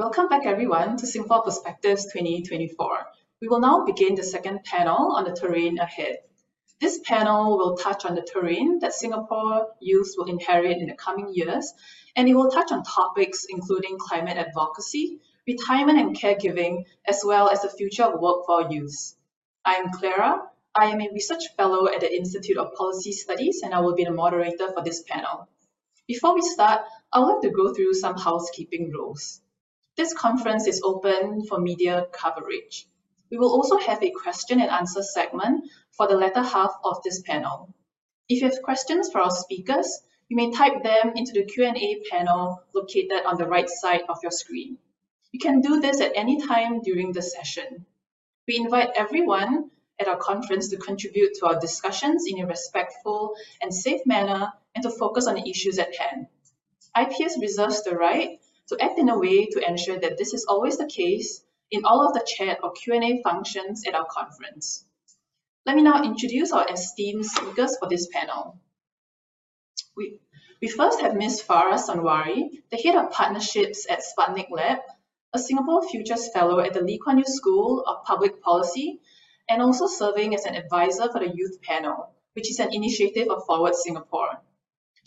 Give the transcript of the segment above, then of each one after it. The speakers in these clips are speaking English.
Welcome back everyone to Singapore Perspectives 2024. We will now begin the second panel on the terrain ahead. This panel will touch on the terrain that Singapore youth will inherit in the coming years, and it will touch on topics including climate advocacy, retirement and caregiving, as well as the future of work for youth. I am Clara. I am a research fellow at the Institute of Policy Studies, and I will be the moderator for this panel. Before we start, I would like to go through some housekeeping rules. This conference is open for media coverage. We will also have a question and answer segment for the latter half of this panel. If you have questions for our speakers, you may type them into the Q&A panel located on the right side of your screen. You can do this at any time during the session. We invite everyone at our conference to contribute to our discussions in a respectful and safe manner and to focus on the issues at hand. IPS reserves the right to act in a way to ensure that this is always the case in all of the chat or Q&A functions at our conference. Let me now introduce our esteemed speakers for this panel. We, we first have Ms. Farah Sanwari, the Head of Partnerships at Sputnik Lab, a Singapore Futures Fellow at the Lee Kuan Yew School of Public Policy, and also serving as an advisor for the Youth Panel, which is an initiative of Forward Singapore.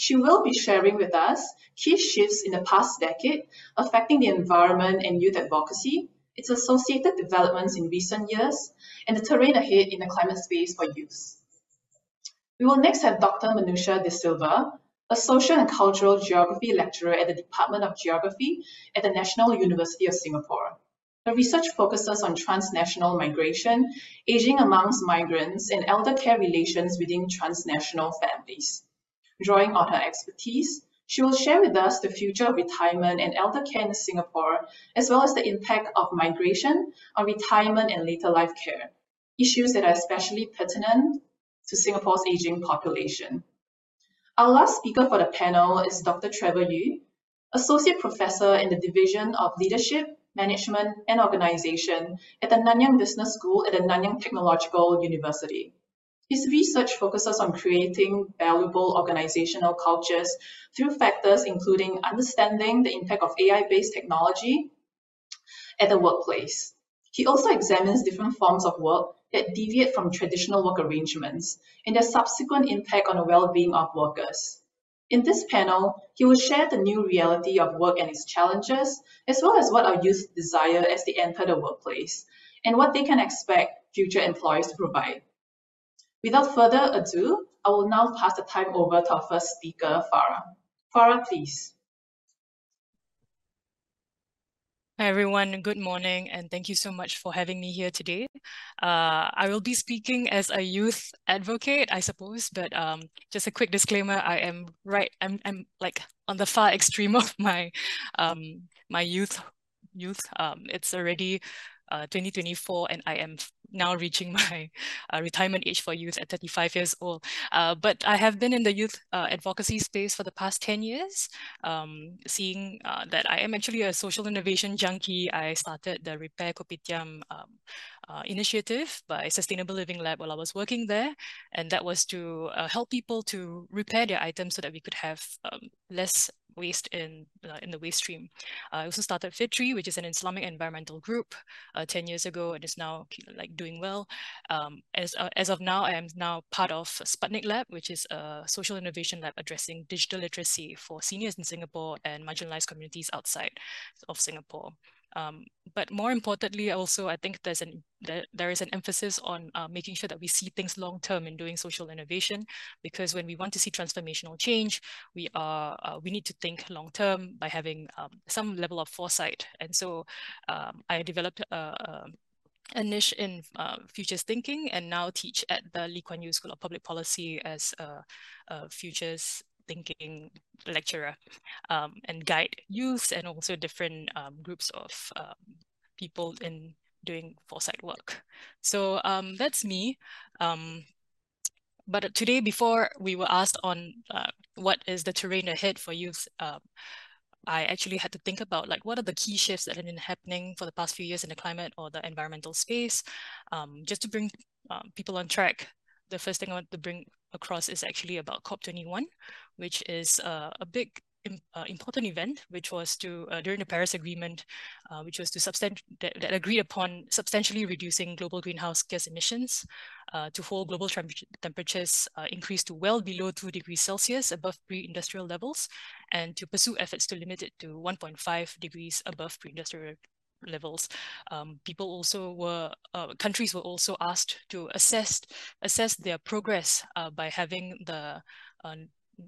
She will be sharing with us key shifts in the past decade affecting the environment and youth advocacy, its associated developments in recent years, and the terrain ahead in the climate space for youth. We will next have Dr. Manusha De Silva, a social and cultural geography lecturer at the Department of Geography at the National University of Singapore. Her research focuses on transnational migration, aging amongst migrants, and elder care relations within transnational families. Drawing on her expertise, she will share with us the future of retirement and elder care in Singapore, as well as the impact of migration on retirement and later life care, issues that are especially pertinent to Singapore's aging population. Our last speaker for the panel is Dr. Trevor Yu, Associate Professor in the Division of Leadership, Management and Organization at the Nanyang Business School at the Nanyang Technological University. His research focuses on creating valuable organizational cultures through factors including understanding the impact of AI-based technology at the workplace. He also examines different forms of work that deviate from traditional work arrangements and their subsequent impact on the well-being of workers. In this panel, he will share the new reality of work and its challenges, as well as what our youth desire as they enter the workplace, and what they can expect future employers to provide. Without further ado, I will now pass the time over to our first speaker, Farah. Farah, please. Hi everyone, good morning, and thank you so much for having me here today. Uh, I will be speaking as a youth advocate, I suppose, but um, just a quick disclaimer: I am right. I'm I'm like on the far extreme of my um, my youth youth. Um, it's already uh, 2024 and I am now reaching my uh, retirement age for youth at 35 years old. Uh, but I have been in the youth uh, advocacy space for the past 10 years, um, seeing uh, that I am actually a social innovation junkie. I started the Repair Kopitiam um, uh, initiative by Sustainable Living Lab while I was working there. And that was to uh, help people to repair their items so that we could have um, less waste in uh, in the waste stream. Uh, I also started Fitri, which is an Islamic environmental group, uh, 10 years ago and is now like doing well. Um, as, uh, as of now, I am now part of Sputnik Lab, which is a social innovation lab addressing digital literacy for seniors in Singapore and marginalized communities outside of Singapore. Um, but more importantly, also, I think there's an there, there is an emphasis on uh, making sure that we see things long term in doing social innovation, because when we want to see transformational change, we are uh, we need to think long term by having um, some level of foresight. And so, um, I developed a, a a niche in uh, futures thinking and now teach at the Lee Kuan Yew School of Public Policy as a, a futures thinking lecturer um, and guide youths and also different um, groups of um, people in doing foresight work. So um, that's me. Um, but today, before we were asked on uh, what is the terrain ahead for youth, um, I actually had to think about like what are the key shifts that have been happening for the past few years in the climate or the environmental space, just to bring people on track the first thing I want to bring across is actually about COP21, which is uh, a big uh, important event, which was to uh, during the Paris Agreement, which was to substan that, that, agreed upon substantially reducing global greenhouse gas emissions to hold global temperatures uh, increase to well below two degrees Celsius above pre-industrial levels, and to pursue efforts to limit it to 1.5 degrees above pre-industrial levels. Um, people also were, uh, countries were also asked to assess assess their progress uh, by having the uh,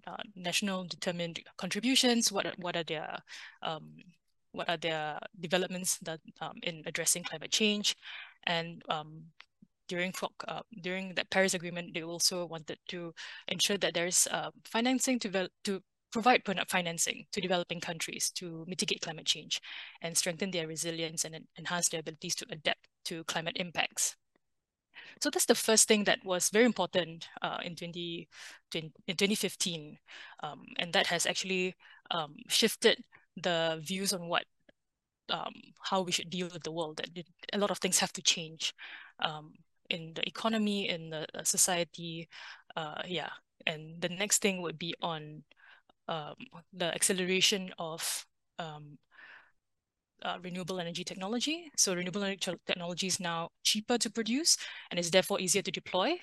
uh, national determined contributions. What are, what are their um, what are their developments that um, in addressing climate change, and um, during uh, during the Paris Agreement, they also wanted to ensure that there's uh, financing to to provide financing to developing countries to mitigate climate change and strengthen their resilience and enhance their abilities to adapt to climate impacts. So that's the first thing that was very important uh, in, 20, in 2015. Um, and that has actually um, shifted the views on what um, how we should deal with the world. That a lot of things have to change um, in the economy, in the uh, society. Uh, yeah. And the next thing would be on um, the acceleration of um, uh, renewable energy technology. So renewable energy technology is now cheaper to produce and is therefore easier to deploy.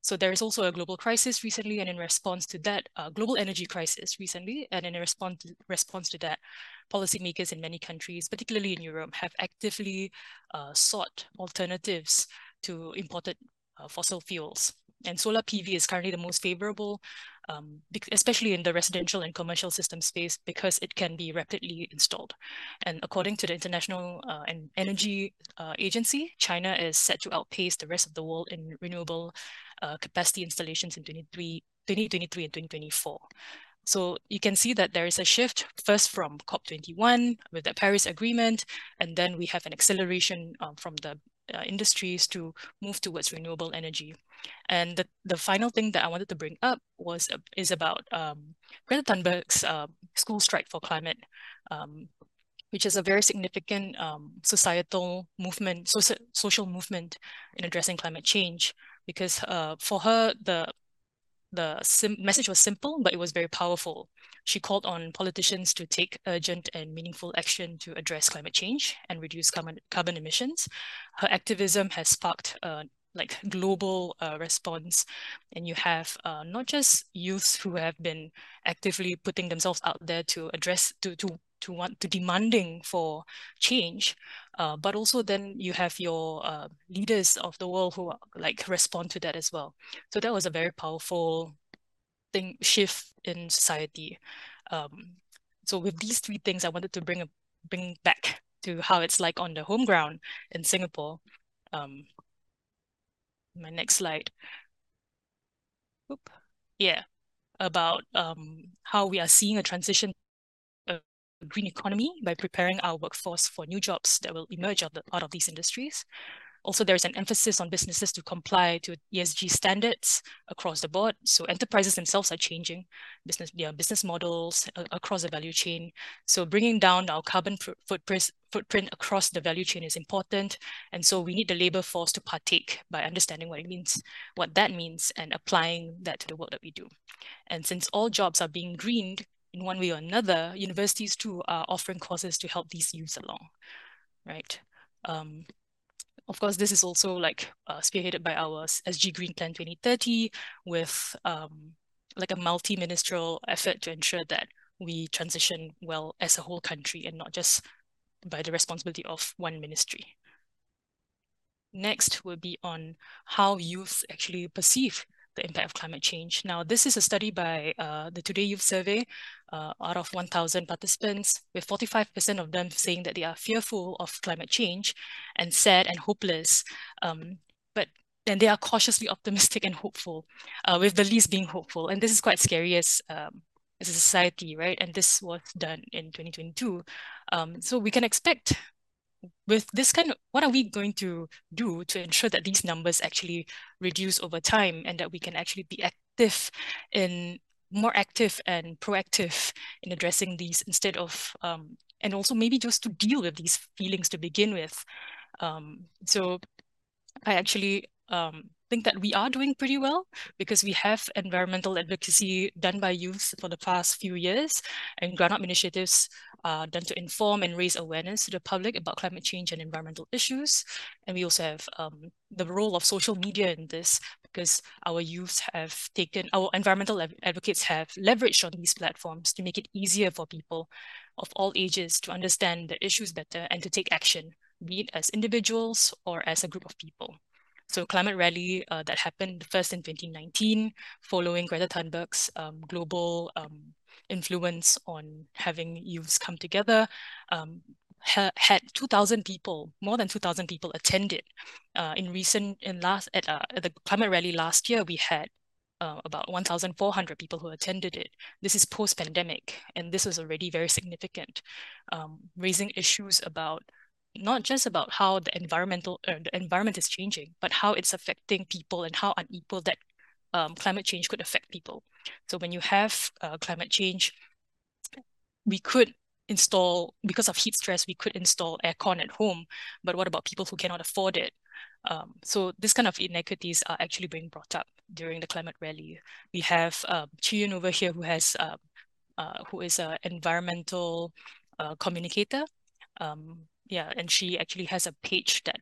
So there is also a global crisis recently, and in response to that, uh, global energy crisis recently, and in response to, response to that, policymakers in many countries, particularly in Europe, have actively uh, sought alternatives to imported uh, fossil fuels. And solar PV is currently the most favorable um, especially in the residential and commercial system space, because it can be rapidly installed. And according to the International uh, Energy uh, Agency, China is set to outpace the rest of the world in renewable uh, capacity installations in 2023 and 2024. So you can see that there is a shift first from COP21 with the Paris Agreement, and then we have an acceleration um, from the uh, industries to move towards renewable energy. And the, the final thing that I wanted to bring up was is about um, Greta Thunberg's uh, school strike for climate, um, which is a very significant um, societal movement, so social movement in addressing climate change. Because uh, for her, the the message was simple, but it was very powerful. She called on politicians to take urgent and meaningful action to address climate change and reduce carbon, carbon emissions. Her activism has sparked uh, like global uh, response and you have uh, not just youths who have been actively putting themselves out there to address to to to want to demanding for change uh, but also then you have your uh, leaders of the world who like respond to that as well. So that was a very powerful thing shift in society. Um, so with these three things, I wanted to bring a, bring back to how it's like on the home ground in Singapore. Um, my next slide. Oop. Yeah, about um, how we are seeing a transition a green economy by preparing our workforce for new jobs that will emerge out, the, out of these industries. Also, there's an emphasis on businesses to comply to ESG standards across the board. So enterprises themselves are changing business, their business models across the value chain. So bringing down our carbon footprint, footprint across the value chain is important. And so we need the labor force to partake by understanding what it means, what that means, and applying that to the work that we do. And since all jobs are being greened, in one way or another, universities too are offering courses to help these youths along, right? Um, of course, this is also like uh, spearheaded by our SG Green Plan 2030 with um, like a multi-ministerial effort to ensure that we transition well as a whole country and not just by the responsibility of one ministry. Next will be on how youth actually perceive the impact of climate change. Now, this is a study by uh, the Today Youth Survey uh, out of 1,000 participants, with 45% of them saying that they are fearful of climate change and sad and hopeless. Um, but then they are cautiously optimistic and hopeful, uh, with the least being hopeful. And this is quite scary as um, as a society, right? And this was done in 2022. Um, so we can expect with this kind of what are we going to do to ensure that these numbers actually reduce over time and that we can actually be active in more active and proactive in addressing these instead of um, and also maybe just to deal with these feelings to begin with. Um, so i actually um, think that we are doing pretty well because we have environmental advocacy done by youth for the past few years and ground-up initiatives uh, done to inform and raise awareness to the public about climate change and environmental issues. And we also have um, the role of social media in this because our youth have taken, our environmental advocates have leveraged on these platforms to make it easier for people of all ages to understand the issues better and to take action, be it as individuals or as a group of people. So climate rally uh, that happened first in 2019, following Greta Thunberg's um, global um, influence on having youths come together, um, ha had 2,000 people, more than 2,000 people attended. Uh, in recent, in last, at, uh, at the climate rally last year, we had uh, about 1,400 people who attended it. This is post-pandemic, and this was already very significant, um, raising issues about not just about how the environmental uh, the environment is changing, but how it's affecting people and how unequal that um, climate change could affect people. So when you have uh, climate change, we could install because of heat stress, we could install aircon at home. But what about people who cannot afford it? Um, so this kind of inequities are actually being brought up during the climate rally. We have um, Chiyun over here who has uh, uh, who is an environmental uh, communicator. Um, yeah, and she actually has a page that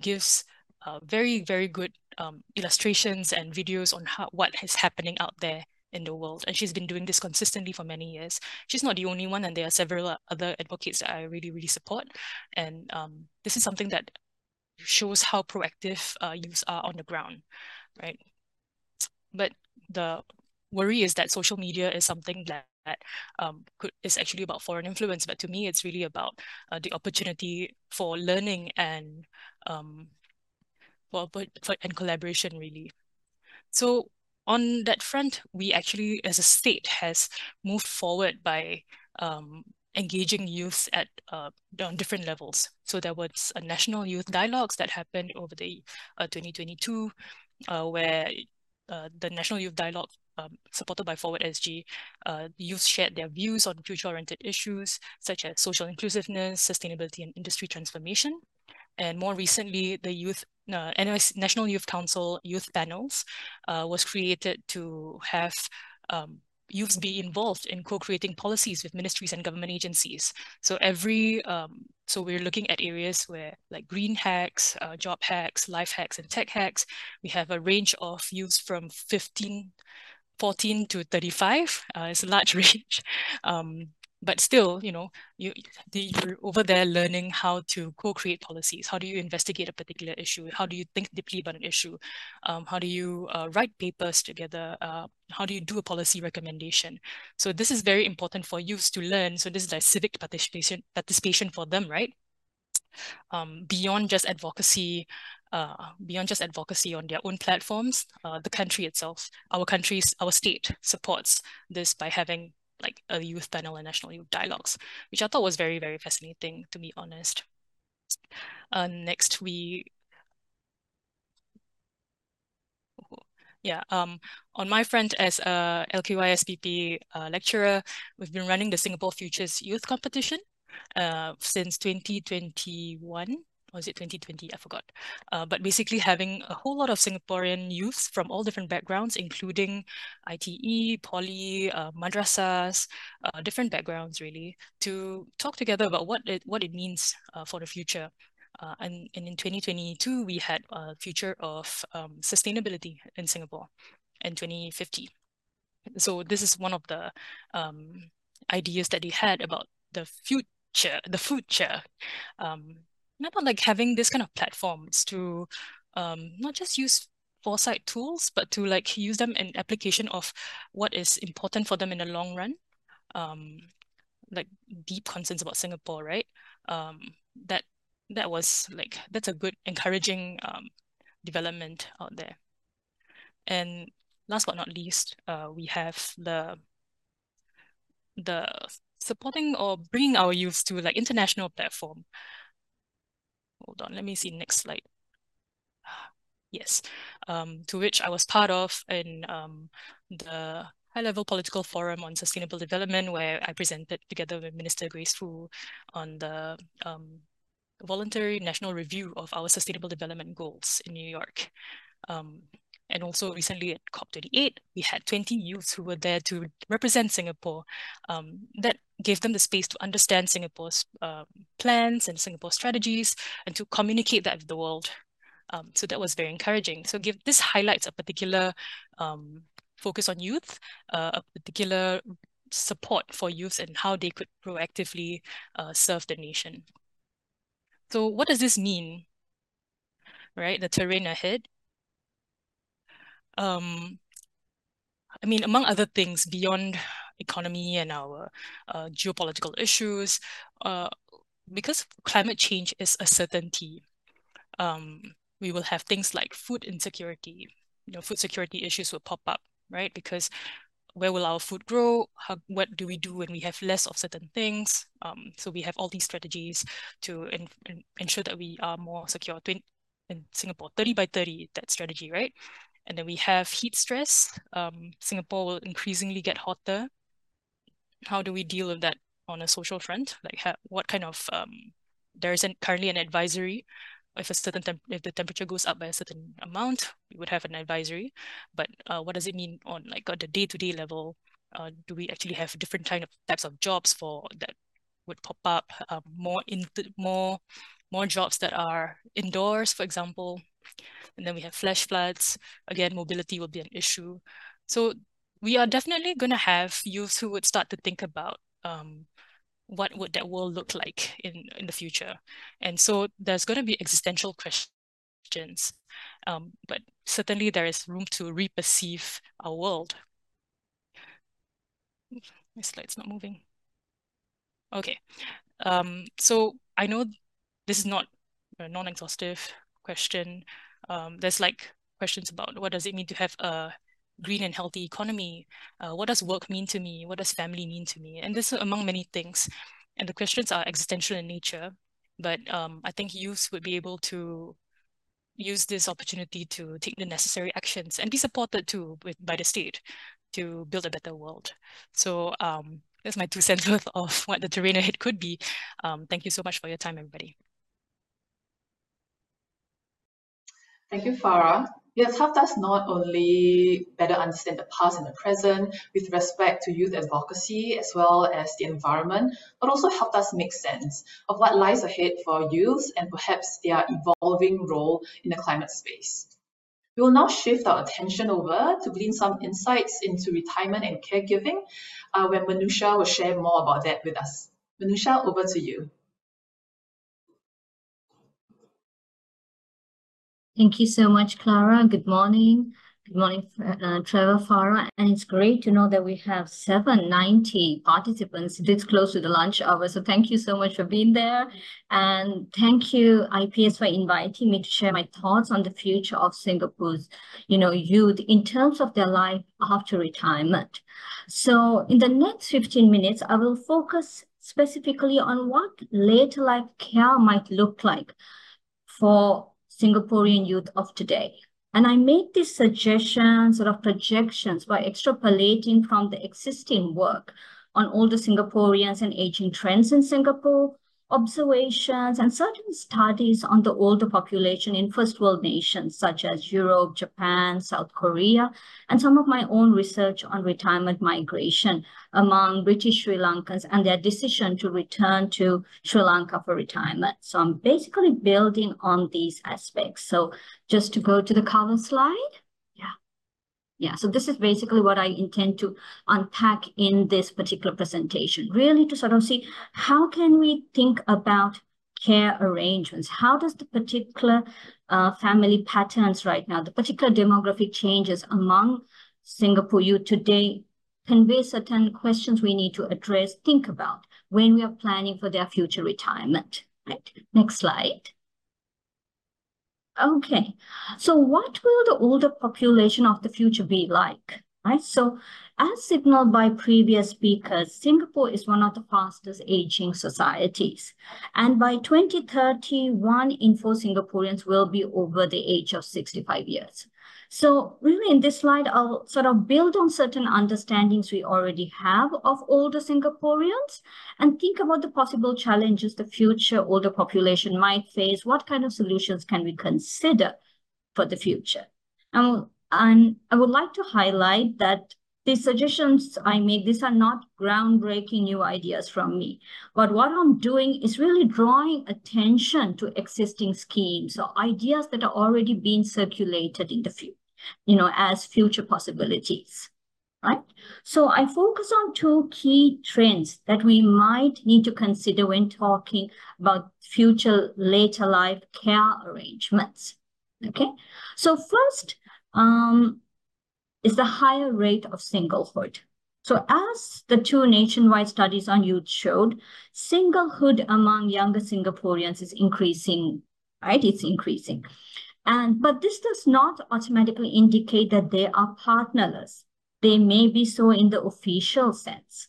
gives uh, very, very good um, illustrations and videos on how what is happening out there in the world. And she's been doing this consistently for many years. She's not the only one, and there are several other advocates that I really, really support. And um, this is something that shows how proactive uh, youths are on the ground, right? But the worry is that social media is something that that um, could, is actually about foreign influence. But to me, it's really about uh, the opportunity for learning and um, for, for and collaboration, really. So on that front, we actually, as a state, has moved forward by um, engaging youth at uh, on different levels. So there was a national youth dialogues that happened over the uh, 2022, uh, where uh, the National Youth Dialogue um, supported by Forward SG, uh, youth shared their views on future-oriented issues such as social inclusiveness, sustainability, and industry transformation. And more recently, the youth uh, National Youth Council youth panels uh, was created to have um, youths be involved in co-creating policies with ministries and government agencies. So every, um, so we're looking at areas where like green hacks, uh, job hacks, life hacks, and tech hacks. We have a range of youths from 15, 14 to 35. Uh, it's a large range. Um, but still, you know, you you're over there learning how to co-create policies. How do you investigate a particular issue? How do you think deeply about an issue? Um, how do you uh, write papers together? Uh, how do you do a policy recommendation? So this is very important for youth to learn. So this is like civic participation participation for them, right? Um, beyond just advocacy, uh, beyond just advocacy on their own platforms, uh, the country itself, our countries, our state supports this by having like a youth panel and national youth dialogues, which I thought was very, very fascinating, to be honest. Uh, next, we yeah, um, on my front as a LKY uh, lecturer, we've been running the Singapore Futures Youth Competition uh, since 2021 was it 2020? I forgot. Uh, but basically having a whole lot of Singaporean youths from all different backgrounds, including ITE, poly, uh, madrasas, uh, different backgrounds really, to talk together about what it, what it means uh, for the future. Uh, and, and in 2022, we had a future of um, sustainability in Singapore in 2050. So this is one of the um, ideas that they had about the future, the future. Um, about like having this kind of platforms to um, not just use foresight tools, but to like use them in application of what is important for them in the long run. Um, like deep concerns about Singapore, right? Um, that that was like that's a good encouraging um, development out there. And last but not least, uh, we have the the supporting or bringing our youth to like international platform hold on, let me see next slide. Yes, um, to which I was part of in um, the high-level political forum on sustainable development, where I presented together with Minister Grace Fu on the um, voluntary national review of our sustainable development goals in New York. Um, and also recently at COP28, we had 20 youths who were there to represent Singapore. Um, that gave them the space to understand Singapore's uh, plans and Singapore strategies and to communicate that with the world. Um, so that was very encouraging. So give this highlights a particular um, focus on youth, uh, a particular support for youth and how they could proactively uh, serve the nation. So what does this mean? Right, the terrain ahead. Um, I mean, among other things, beyond economy and our uh, geopolitical issues, uh, because climate change is a certainty, um, we will have things like food insecurity. You know, food security issues will pop up, right? Because where will our food grow? How, what do we do when we have less of certain things? Um, so we have all these strategies to in, in, ensure that we are more secure. in Singapore, 30 by 30, that strategy, right? And then we have heat stress. Um, Singapore will increasingly get hotter. How do we deal with that on a social front? Like what kind of, um, there is an, currently an advisory if a certain temp if the temperature goes up by a certain amount, we would have an advisory. But uh, what does it mean on like at the day-to-day -day level? Uh, do we actually have different kind of types of jobs for that would pop up? Uh, more in more more jobs that are indoors, for example. And then we have flash floods. Again, mobility will be an issue. So we are definitely going to have youth who would start to think about um, what would that world look like in, in the future? And so there's going to be existential questions, um, but certainly there is room to reperceive our world. My slide's not moving. Okay, um, so I know this is not a non-exhaustive question. Um, there's like questions about what does it mean to have a green and healthy economy? Uh, what does work mean to me? What does family mean to me? And this is among many things. And the questions are existential in nature, but um, I think youth would be able to use this opportunity to take the necessary actions and be supported too with, by the state to build a better world. So um, that's my two cents worth of what the terrain ahead could be. Um, thank you so much for your time, everybody. Thank you, Farah. Has helped us not only better understand the past and the present with respect to youth advocacy as well as the environment, but also helped us make sense of what lies ahead for youth and perhaps their evolving role in the climate space. We will now shift our attention over to glean some insights into retirement and caregiving, uh, where Manusha will share more about that with us. Manusha, over to you. Thank you so much, Clara. Good morning. Good morning, uh, Trevor Farah. And it's great to know that we have 790 participants this close to the lunch hour. So thank you so much for being there. And thank you, IPS, for inviting me to share my thoughts on the future of Singapore's you know, youth in terms of their life after retirement. So in the next 15 minutes, I will focus specifically on what later life care might look like for Singaporean youth of today. And I made these suggestions or projections by extrapolating from the existing work on older Singaporeans and aging trends in Singapore, observations and certain studies on the older population in first world nations such as Europe, Japan, South Korea, and some of my own research on retirement migration among British Sri Lankans and their decision to return to Sri Lanka for retirement. So I'm basically building on these aspects. So just to go to the cover slide. Yeah, so this is basically what I intend to unpack in this particular presentation, really to sort of see how can we think about care arrangements? How does the particular uh, family patterns right now, the particular demographic changes among Singapore youth today convey certain questions we need to address, think about when we are planning for their future retirement. Right. Next slide. Okay, so what will the older population of the future be like? Right, so as signaled by previous speakers, Singapore is one of the fastest aging societies. And by 2030, one in four Singaporeans will be over the age of 65 years. So really in this slide, I'll sort of build on certain understandings we already have of older Singaporeans and think about the possible challenges the future older population might face. What kind of solutions can we consider for the future? Um, and I would like to highlight that these suggestions I make, these are not groundbreaking new ideas from me. But what I'm doing is really drawing attention to existing schemes or ideas that are already being circulated in the future, you know, as future possibilities, right? So I focus on two key trends that we might need to consider when talking about future later life care arrangements, okay? So first, um, is the higher rate of singlehood. So as the two nationwide studies on youth showed, singlehood among younger Singaporeans is increasing, right? It's increasing. And but this does not automatically indicate that they are partnerless. They may be so in the official sense,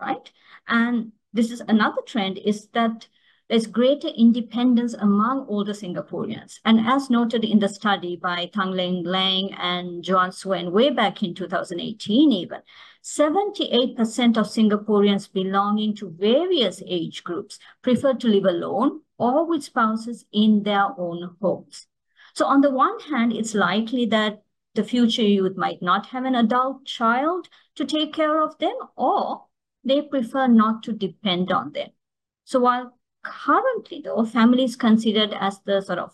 right? And this is another trend is that there's greater independence among older Singaporeans. And as noted in the study by Thang Leng Leng and Joan Swen way back in 2018 even, 78% of Singaporeans belonging to various age groups prefer to live alone or with spouses in their own homes. So on the one hand, it's likely that the future youth might not have an adult child to take care of them or they prefer not to depend on them. So while currently, though, family is considered as the sort of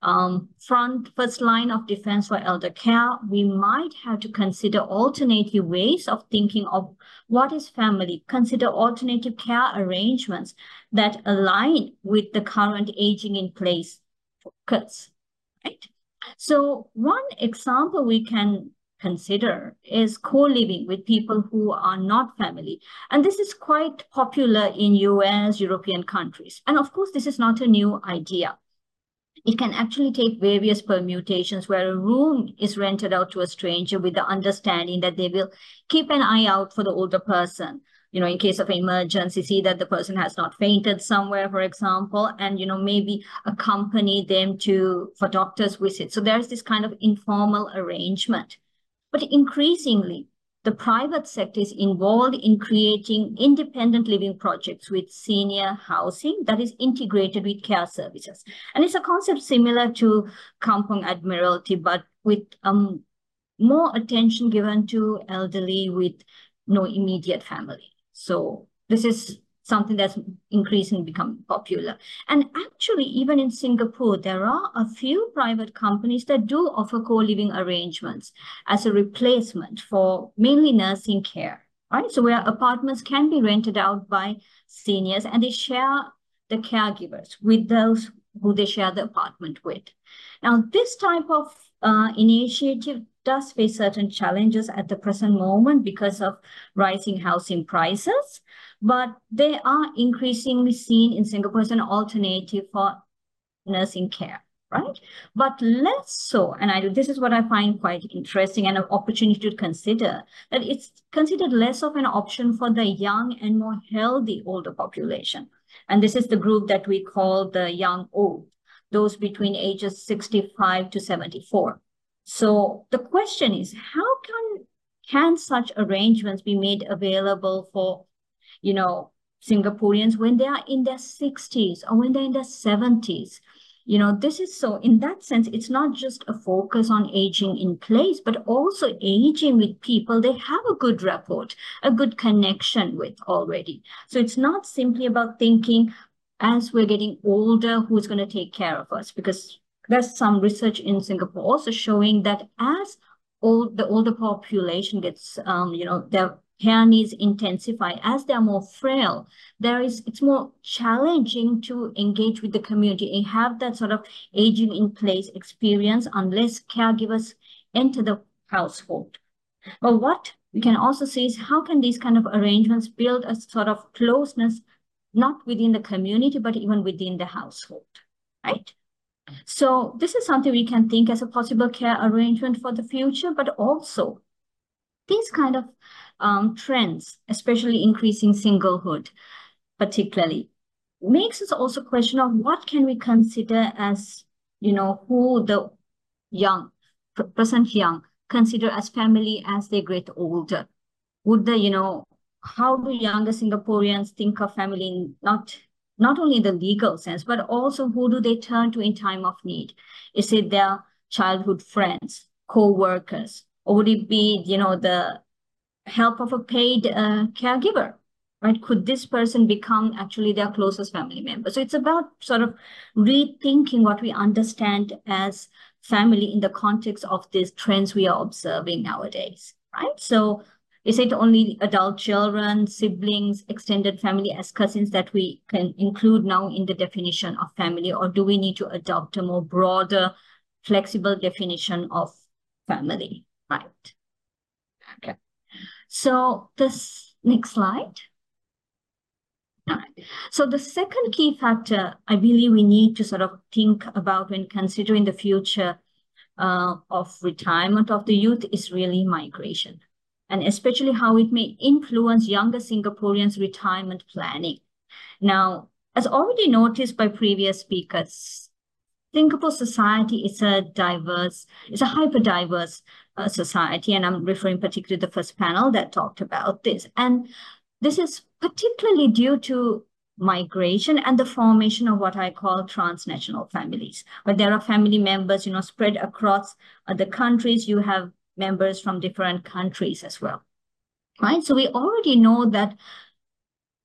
um, front first line of defense for elder care, we might have to consider alternative ways of thinking of what is family, consider alternative care arrangements that align with the current aging in place focus, right? So one example we can consider is co-living with people who are not family. And this is quite popular in US, European countries. And of course, this is not a new idea. It can actually take various permutations where a room is rented out to a stranger with the understanding that they will keep an eye out for the older person. You know, in case of emergency, see that the person has not fainted somewhere, for example, and, you know, maybe accompany them to for doctor's visit. So there's this kind of informal arrangement. But increasingly, the private sector is involved in creating independent living projects with senior housing that is integrated with care services. And it's a concept similar to Kampong Admiralty, but with um, more attention given to elderly with no immediate family. So this is something that's increasingly become popular. And actually, even in Singapore, there are a few private companies that do offer co-living arrangements as a replacement for mainly nursing care, right? So where apartments can be rented out by seniors and they share the caregivers with those who they share the apartment with. Now, this type of uh, initiative does face certain challenges at the present moment because of rising housing prices but they are increasingly seen in Singapore as an alternative for nursing care, right? But less so, and I do this is what I find quite interesting and an opportunity to consider, that it's considered less of an option for the young and more healthy older population. And this is the group that we call the young old, those between ages 65 to 74. So the question is, how can, can such arrangements be made available for you know, Singaporeans when they are in their 60s or when they're in their 70s. You know, this is so, in that sense, it's not just a focus on aging in place, but also aging with people they have a good rapport, a good connection with already. So it's not simply about thinking as we're getting older, who's going to take care of us? Because there's some research in Singapore also showing that as old, the older population gets, um, you know, their hair needs intensify as they're more frail. There is it's more challenging to engage with the community and have that sort of aging in place experience unless caregivers enter the household. But what we can also see is how can these kind of arrangements build a sort of closeness not within the community but even within the household right? So this is something we can think as a possible care arrangement for the future but also these kind of um, trends, especially increasing singlehood, particularly, makes us also question of what can we consider as, you know, who the young, present young, consider as family as they get older. Would the, you know, how do younger Singaporeans think of family not not only in the legal sense, but also who do they turn to in time of need? Is it their childhood friends, co-workers? Or would it be, you know, the help of a paid uh, caregiver? Right? Could this person become actually their closest family member? So it's about sort of rethinking what we understand as family in the context of these trends we are observing nowadays, right? So is it only adult children, siblings, extended family as cousins that we can include now in the definition of family, or do we need to adopt a more broader, flexible definition of family, right? So this next slide. So the second key factor I believe we need to sort of think about when considering the future uh, of retirement of the youth is really migration, and especially how it may influence younger Singaporeans' retirement planning. Now, as already noticed by previous speakers, Singapore society is a diverse, it's a hyper diverse uh, society, and I'm referring particularly to the first panel that talked about this. And this is particularly due to migration and the formation of what I call transnational families, where there are family members, you know, spread across the countries. You have members from different countries as well, right? So we already know that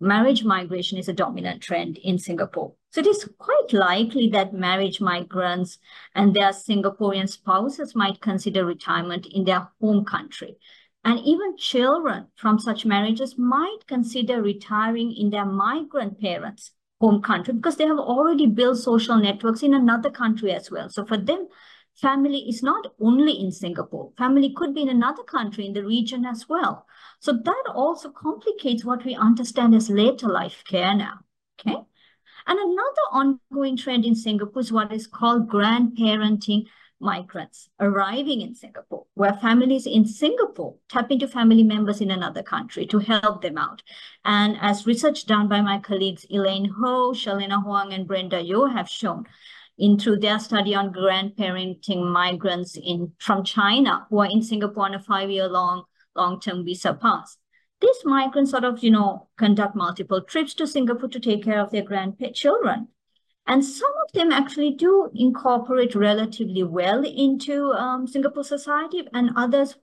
marriage migration is a dominant trend in Singapore. So it is quite likely that marriage migrants and their Singaporean spouses might consider retirement in their home country. And even children from such marriages might consider retiring in their migrant parents' home country because they have already built social networks in another country as well. So for them, family is not only in Singapore. Family could be in another country in the region as well. So that also complicates what we understand as later life care now. Okay. And another ongoing trend in Singapore is what is called grandparenting migrants arriving in Singapore, where families in Singapore tap into family members in another country to help them out. And as research done by my colleagues Elaine Ho, Shirlena Huang, and Brenda Yeoh have shown, in through their study on grandparenting migrants in from China who are in Singapore on a five-year long long-term visa pass. These migrants sort of, you know, conduct multiple trips to Singapore to take care of their grandchildren. And some of them actually do incorporate relatively well into um, Singapore society and others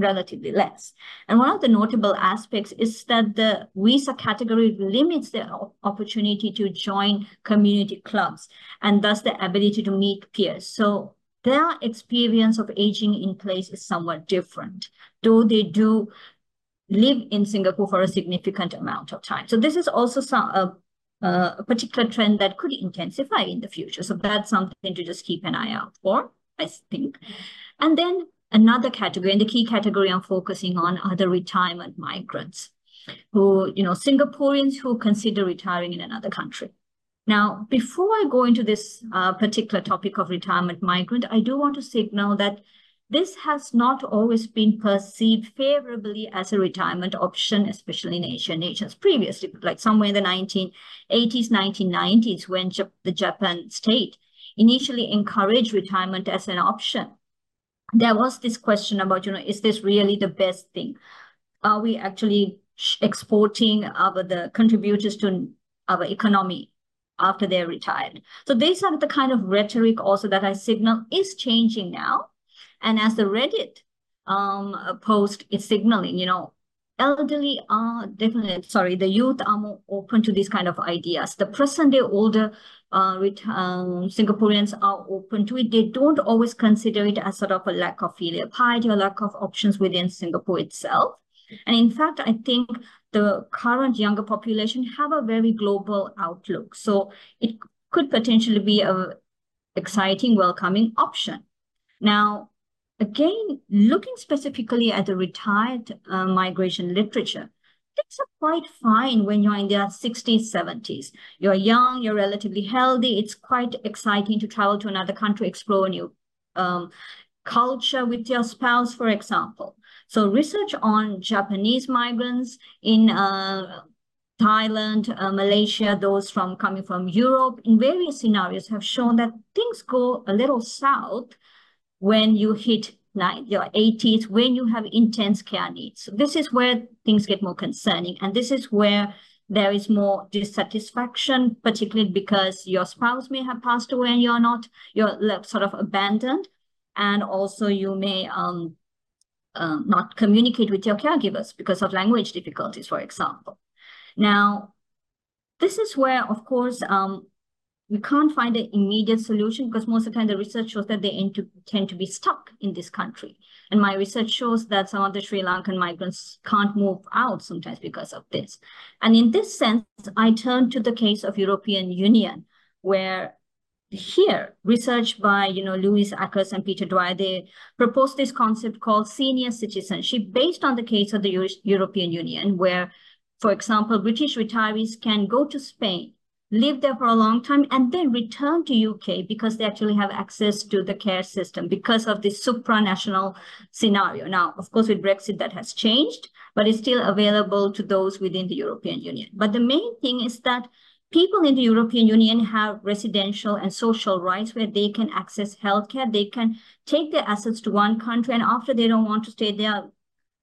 relatively less. And one of the notable aspects is that the visa category limits the opportunity to join community clubs and thus the ability to meet peers. So their experience of aging in place is somewhat different, though they do live in Singapore for a significant amount of time. So this is also some, a uh, a particular trend that could intensify in the future. So that's something to just keep an eye out for, I think. And then another category, and the key category I'm focusing on are the retirement migrants who, you know, Singaporeans who consider retiring in another country. Now, before I go into this uh, particular topic of retirement migrant, I do want to signal that this has not always been perceived favorably as a retirement option, especially in Asian nations previously, like somewhere in the 1980s, 1990s, when the Japan state initially encouraged retirement as an option. There was this question about, you know, is this really the best thing? Are we actually exporting our the contributors to our economy after they're retired? So these are the kind of rhetoric also that I signal is changing now and as the Reddit um, post is signaling, you know, elderly are definitely, sorry, the youth are more open to these kind of ideas. The present day older uh, um, Singaporeans are open to it. They don't always consider it as sort of a lack of filial piety or lack of options within Singapore itself. And in fact, I think the current younger population have a very global outlook. So it could potentially be a exciting, welcoming option. Now, Again, looking specifically at the retired uh, migration literature, things are quite fine when you're in their 60s, 70s. You're young, you're relatively healthy. It's quite exciting to travel to another country, explore a new um, culture with your spouse, for example. So research on Japanese migrants in uh, Thailand, uh, Malaysia, those from coming from Europe, in various scenarios have shown that things go a little south when you hit nine, your 80s, when you have intense care needs. So this is where things get more concerning. And this is where there is more dissatisfaction, particularly because your spouse may have passed away and you're not, you're sort of abandoned. and also you may um, uh, not communicate with your caregivers because of language difficulties, for example. Now, this is where, of course, um, we can't find an immediate solution because most of the time the research shows that they tend to, tend to be stuck in this country. And my research shows that some of the Sri Lankan migrants can't move out sometimes because of this. And in this sense, I turn to the case of European Union, where here, research by you know Louise Ackers and Peter Dwyer, they proposed this concept called senior citizenship based on the case of the Euro European Union, where, for example, British retirees can go to Spain live there for a long time and then return to UK because they actually have access to the care system because of this supranational scenario. Now, of course, with Brexit, that has changed, but it's still available to those within the European Union. But the main thing is that people in the European Union have residential and social rights where they can access healthcare. They can take their assets to one country and after they don't want to stay there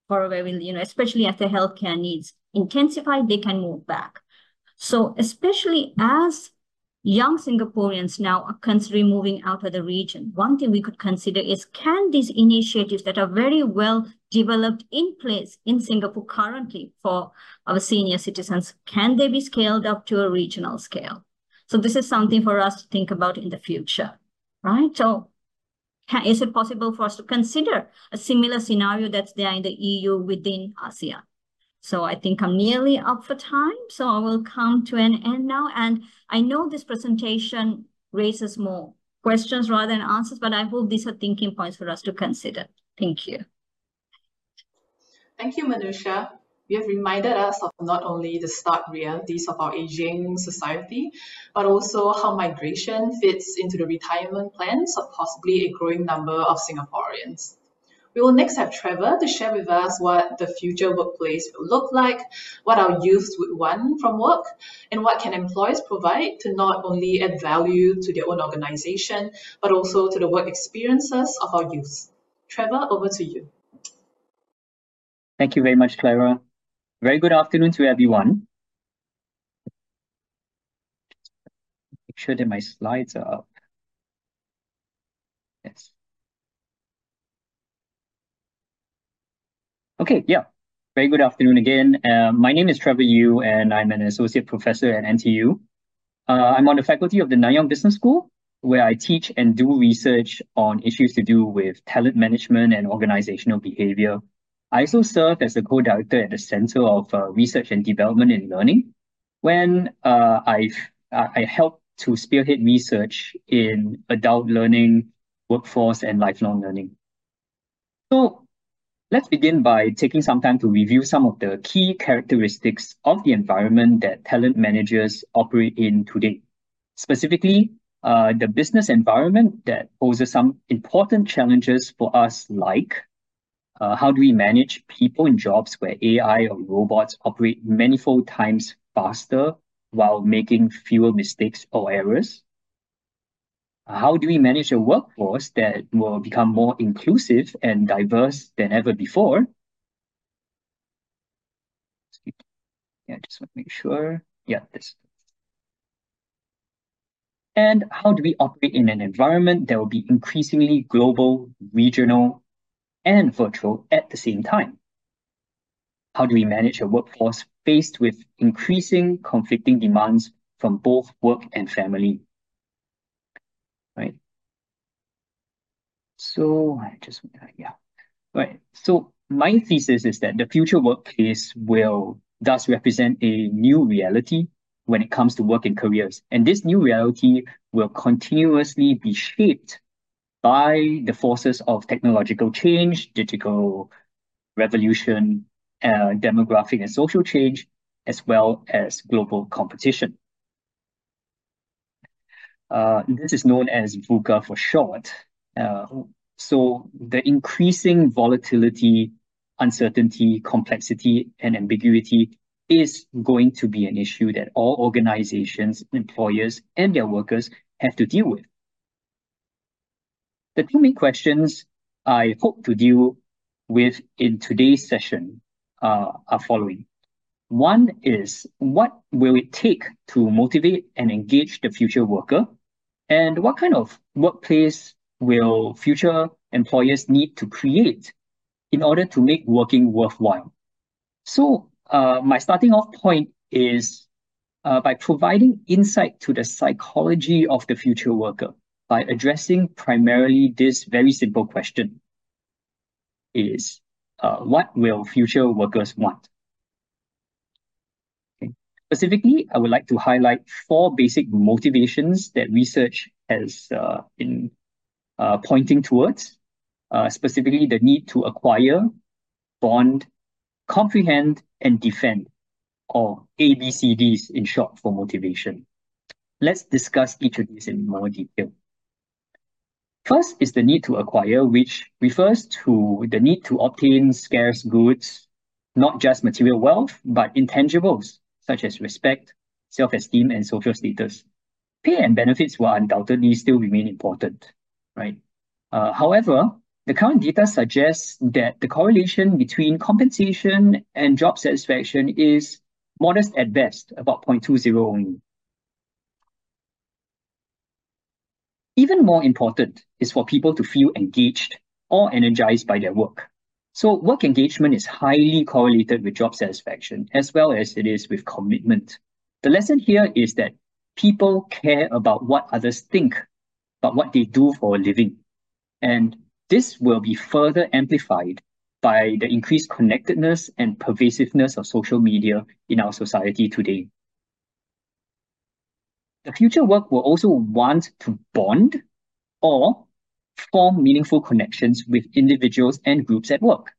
for a very, you know, especially their healthcare needs intensify, they can move back. So especially as young Singaporeans now are considering moving out of the region, one thing we could consider is can these initiatives that are very well developed in place in Singapore currently for our senior citizens, can they be scaled up to a regional scale? So this is something for us to think about in the future, right? So is it possible for us to consider a similar scenario that's there in the EU within ASEAN? So I think I'm nearly up for time. So I will come to an end now. And I know this presentation raises more questions rather than answers, but I hope these are thinking points for us to consider. Thank you. Thank you, Manusha. You have reminded us of not only the stark realities of our aging society, but also how migration fits into the retirement plans of possibly a growing number of Singaporeans. We will next have Trevor to share with us what the future workplace will look like, what our youth would want from work, and what can employers provide to not only add value to their own organization, but also to the work experiences of our youth. Trevor, over to you. Thank you very much, Clara. Very good afternoon to everyone. Make sure that my slides are up. Yes. Okay, yeah. Very good afternoon again. Uh, my name is Trevor Yu, and I'm an associate professor at NTU. Uh, I'm on the faculty of the Nanyang Business School, where I teach and do research on issues to do with talent management and organizational behavior. I also serve as a co-director at the Center of uh, Research and Development in Learning, when uh, I've, I help to spearhead research in adult learning, workforce, and lifelong learning. So Let's begin by taking some time to review some of the key characteristics of the environment that talent managers operate in today. Specifically, uh, the business environment that poses some important challenges for us like uh, how do we manage people in jobs where AI or robots operate manifold times faster while making fewer mistakes or errors? How do we manage a workforce that will become more inclusive and diverse than ever before? Yeah, just want to make sure. Yeah, this. And how do we operate in an environment that will be increasingly global, regional, and virtual at the same time? How do we manage a workforce faced with increasing conflicting demands from both work and family? right? So I just, yeah, right. So my thesis is that the future workplace will thus represent a new reality when it comes to work and careers. And this new reality will continuously be shaped by the forces of technological change, digital revolution, uh, demographic and social change, as well as global competition. Uh, this is known as VUCA for short. Uh, so the increasing volatility, uncertainty, complexity, and ambiguity is going to be an issue that all organizations, employers, and their workers have to deal with. The two main questions I hope to deal with in today's session uh, are following. One is, what will it take to motivate and engage the future worker? And what kind of workplace will future employers need to create in order to make working worthwhile? So uh, my starting off point is uh, by providing insight to the psychology of the future worker by addressing primarily this very simple question is uh, what will future workers want? Okay. Specifically, I would like to highlight four basic motivations that research has uh, been uh, pointing towards, uh, specifically the need to acquire, bond, comprehend, and defend, or ABCDs in short for motivation. Let's discuss each of these in more detail. First is the need to acquire, which refers to the need to obtain scarce goods, not just material wealth, but intangibles such as respect, self-esteem, and social status. Pay and benefits will undoubtedly still remain important, right? Uh, however, the current data suggests that the correlation between compensation and job satisfaction is modest at best, about 0.20 only. Even more important is for people to feel engaged or energized by their work. So work engagement is highly correlated with job satisfaction as well as it is with commitment. The lesson here is that people care about what others think, but what they do for a living. And this will be further amplified by the increased connectedness and pervasiveness of social media in our society today. The future work will also want to bond or form meaningful connections with individuals and groups at work.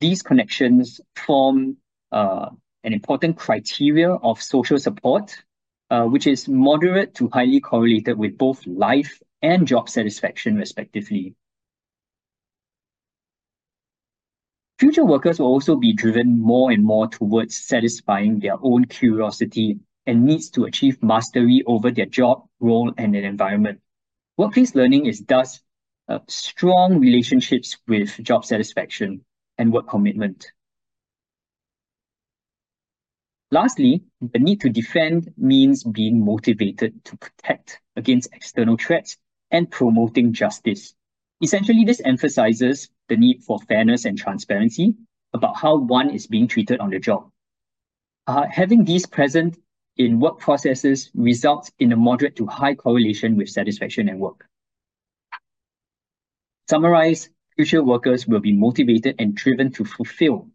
These connections form uh, an important criteria of social support, uh, which is moderate to highly correlated with both life and job satisfaction, respectively. Future workers will also be driven more and more towards satisfying their own curiosity and needs to achieve mastery over their job, role, and an environment. Workplace learning is thus uh, strong relationships with job satisfaction and work commitment. Lastly, the need to defend means being motivated to protect against external threats and promoting justice. Essentially, this emphasizes the need for fairness and transparency about how one is being treated on the job. Uh, having these present in work processes results in a moderate to high correlation with satisfaction at work. Summarize, future workers will be motivated and driven to fulfill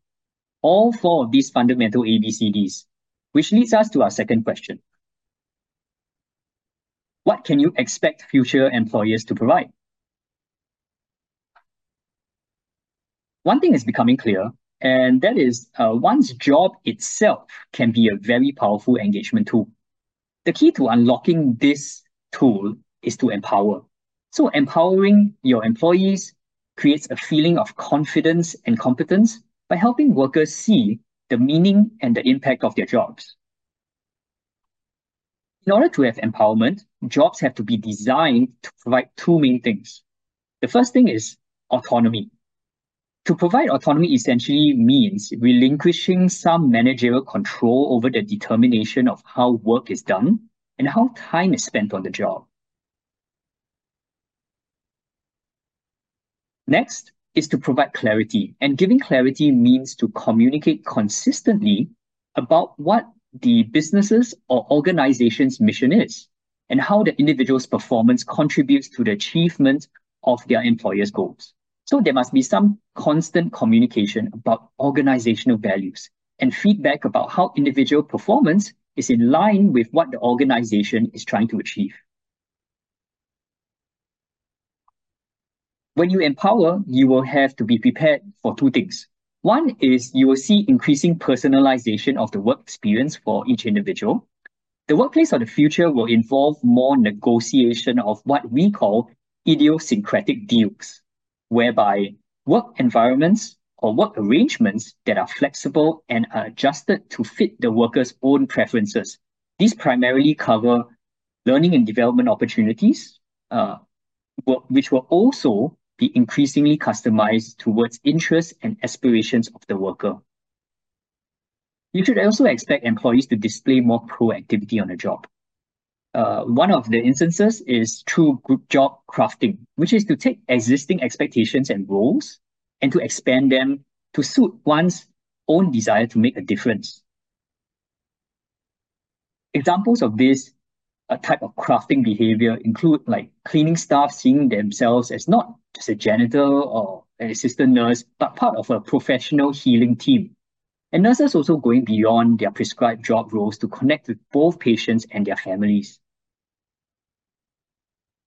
all four of these fundamental ABCDs, which leads us to our second question. What can you expect future employers to provide? One thing is becoming clear and that is uh, one's job itself can be a very powerful engagement tool. The key to unlocking this tool is to empower. So empowering your employees creates a feeling of confidence and competence by helping workers see the meaning and the impact of their jobs. In order to have empowerment, jobs have to be designed to provide two main things. The first thing is autonomy. To provide autonomy essentially means relinquishing some managerial control over the determination of how work is done and how time is spent on the job. Next is to provide clarity, and giving clarity means to communicate consistently about what the business's or organization's mission is and how the individual's performance contributes to the achievement of their employer's goals. So there must be some constant communication about organizational values and feedback about how individual performance is in line with what the organization is trying to achieve. When you empower, you will have to be prepared for two things. One is you will see increasing personalization of the work experience for each individual. The workplace of the future will involve more negotiation of what we call idiosyncratic deals whereby work environments or work arrangements that are flexible and are adjusted to fit the worker's own preferences. These primarily cover learning and development opportunities, uh, which will also be increasingly customized towards interests and aspirations of the worker. You should also expect employees to display more proactivity on the job. Uh, one of the instances is through group job crafting, which is to take existing expectations and roles and to expand them to suit one's own desire to make a difference. Examples of this uh, type of crafting behavior include like cleaning staff seeing themselves as not just a janitor or an assistant nurse, but part of a professional healing team. And nurses also going beyond their prescribed job roles to connect with both patients and their families.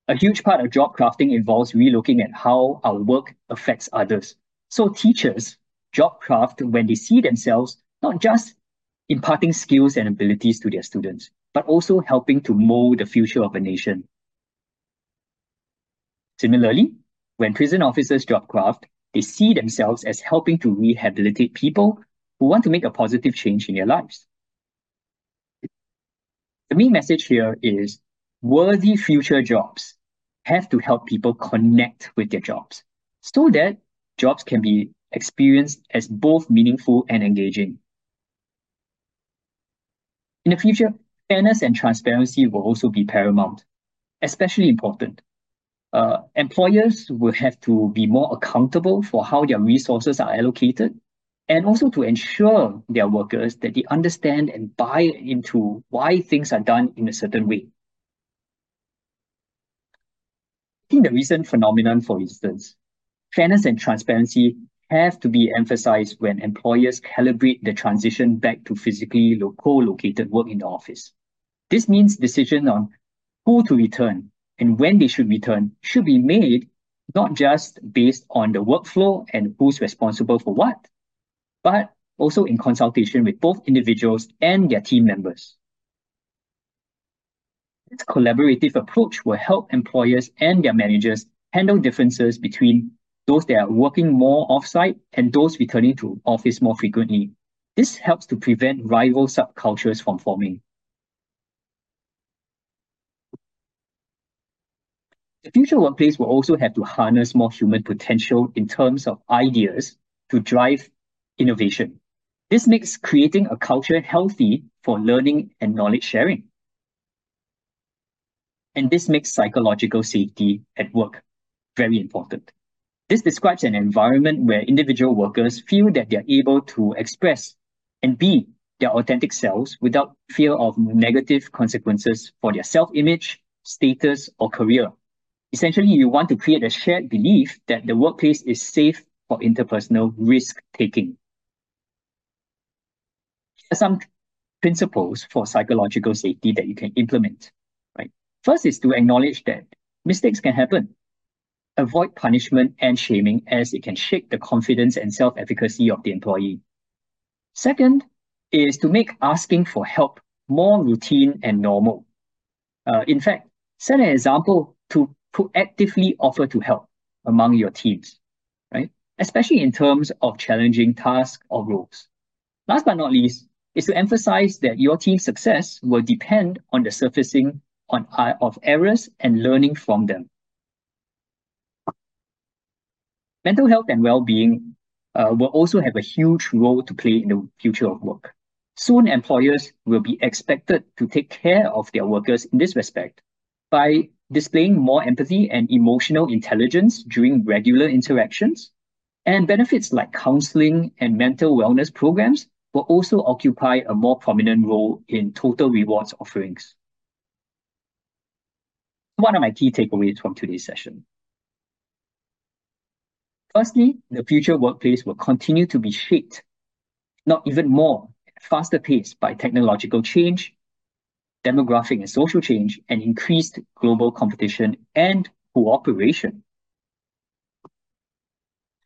A huge part of job crafting involves relooking at how our work affects others. So teachers job craft when they see themselves not just imparting skills and abilities to their students, but also helping to mold the future of a nation. Similarly, when prison officers job craft, they see themselves as helping to rehabilitate people who want to make a positive change in their lives. The main message here is worthy future jobs have to help people connect with their jobs so that jobs can be experienced as both meaningful and engaging. In the future, fairness and transparency will also be paramount, especially important. Uh, employers will have to be more accountable for how their resources are allocated and also to ensure their workers that they understand and buy into why things are done in a certain way. In the recent phenomenon, for instance, fairness and transparency have to be emphasized when employers calibrate the transition back to physically co-located work in the office. This means decision on who to return and when they should return should be made not just based on the workflow and who's responsible for what, but also in consultation with both individuals and their team members. This collaborative approach will help employers and their managers handle differences between those that are working more offsite and those returning to office more frequently. This helps to prevent rival subcultures from forming. The future workplace will also have to harness more human potential in terms of ideas to drive innovation. This makes creating a culture healthy for learning and knowledge sharing. And this makes psychological safety at work very important. This describes an environment where individual workers feel that they're able to express and be their authentic selves without fear of negative consequences for their self-image, status, or career. Essentially, you want to create a shared belief that the workplace is safe for interpersonal risk-taking. Here are some principles for psychological safety that you can implement. Right? First is to acknowledge that mistakes can happen avoid punishment and shaming as it can shake the confidence and self-efficacy of the employee. Second is to make asking for help more routine and normal. Uh, in fact, set an example to proactively offer to help among your teams, right? Especially in terms of challenging tasks or roles. Last but not least, is to emphasize that your team's success will depend on the surfacing on, uh, of errors and learning from them. Mental health and well-being uh, will also have a huge role to play in the future of work. Soon, employers will be expected to take care of their workers in this respect by displaying more empathy and emotional intelligence during regular interactions. And benefits like counseling and mental wellness programs will also occupy a more prominent role in total rewards offerings. One of my key takeaways from today's session. Firstly, the future workplace will continue to be shaped, not even more, faster pace by technological change, demographic and social change, and increased global competition and cooperation.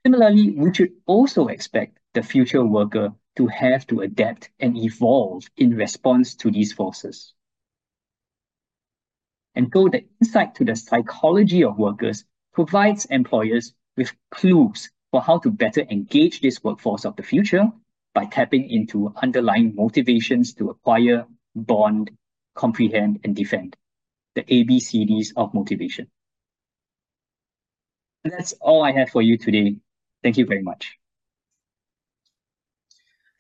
Similarly, we should also expect the future worker to have to adapt and evolve in response to these forces. And so the insight to the psychology of workers provides employers with clues for how to better engage this workforce of the future by tapping into underlying motivations to acquire, bond, comprehend, and defend, the ABCDs of motivation. That's all I have for you today. Thank you very much.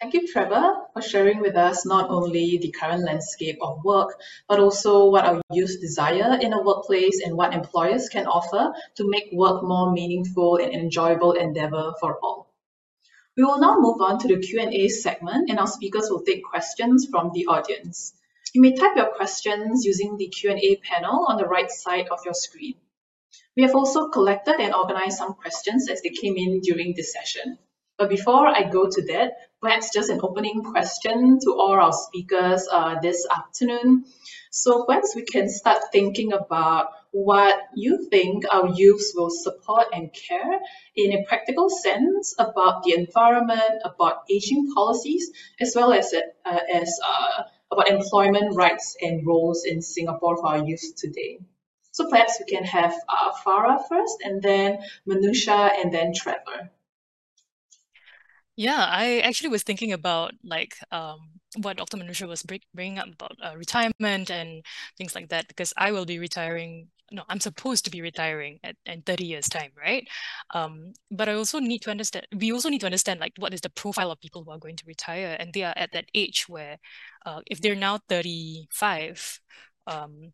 Thank you, Trevor, for sharing with us not only the current landscape of work, but also what our youth desire in a workplace and what employers can offer to make work more meaningful and enjoyable endeavor for all. We will now move on to the Q&A segment and our speakers will take questions from the audience. You may type your questions using the Q&A panel on the right side of your screen. We have also collected and organized some questions as they came in during this session. But before I go to that, perhaps just an opening question to all our speakers uh, this afternoon. So perhaps we can start thinking about what you think our youths will support and care in a practical sense about the environment, about aging policies, as well as uh, as uh, about employment rights and roles in Singapore for our youth today. So perhaps we can have uh, Farah first, and then Manusha, and then Trevor. Yeah, I actually was thinking about like um, what Dr. Manusha was bringing up about uh, retirement and things like that because I will be retiring. No, I'm supposed to be retiring at in 30 years time, right? Um, but I also need to understand. We also need to understand like what is the profile of people who are going to retire, and they are at that age where, uh, if they're now 35, um,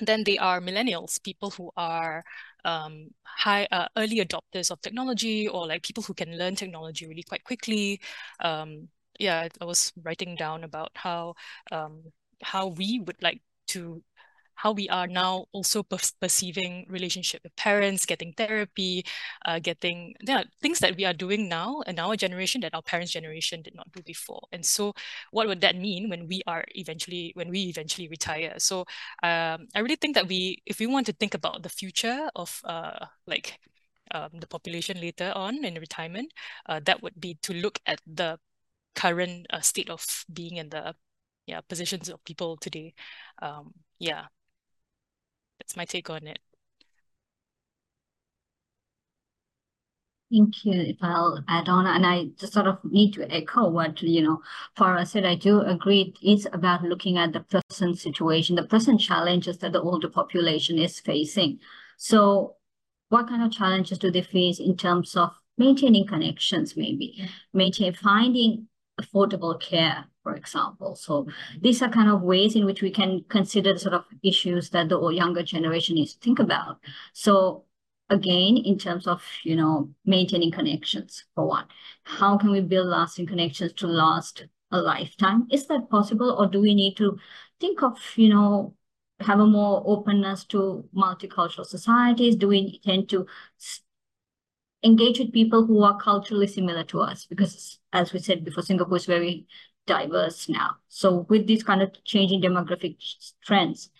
then they are millennials, people who are um, high uh, early adopters of technology or like people who can learn technology really quite quickly. Um, yeah, I was writing down about how um, how we would like to how we are now also per perceiving relationship with parents, getting therapy, uh, getting yeah, things that we are doing now in our generation that our parents' generation did not do before. And so what would that mean when we are eventually, when we eventually retire? So um, I really think that we, if we want to think about the future of uh, like um, the population later on in retirement, uh, that would be to look at the current uh, state of being in the yeah positions of people today. Um, yeah, that's my take on it. Thank you. If I'll add on, and I just sort of need to echo what, you know, Farah said, I do agree. It's about looking at the present situation, the present challenges that the older population is facing. So what kind of challenges do they face in terms of maintaining connections, maybe, maintain, finding affordable care, for example. So these are kind of ways in which we can consider the sort of issues that the younger generation needs to think about. So again, in terms of, you know, maintaining connections, for one, how can we build lasting connections to last a lifetime? Is that possible? Or do we need to think of, you know, have a more openness to multicultural societies? Do we tend to engage with people who are culturally similar to us? Because as we said before, Singapore is very diverse now. So with these kind of changing demographic trends,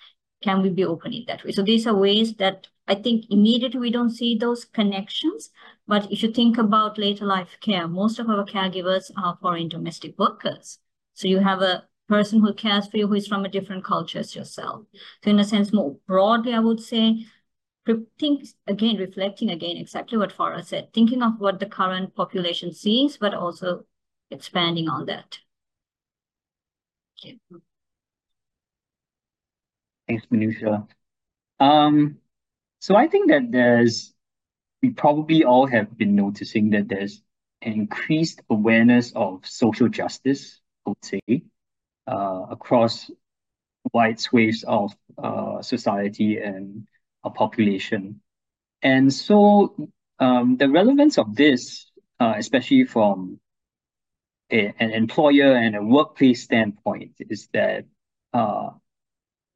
can we be open in that way? So these are ways that I think immediately we don't see those connections. But if you think about later life care, most of our caregivers are foreign domestic workers. So you have a person who cares for you who is from a different culture as yourself. So in a sense, more broadly, I would say, think again, reflecting again exactly what Farah said, thinking of what the current population sees, but also expanding on that. Thanks, Manusha. Um, so I think that there's, we probably all have been noticing that there's an increased awareness of social justice, I would say, uh, across wide swathes of uh, society and a population. And so um, the relevance of this, uh, especially from a, an employer and a workplace standpoint, is that uh,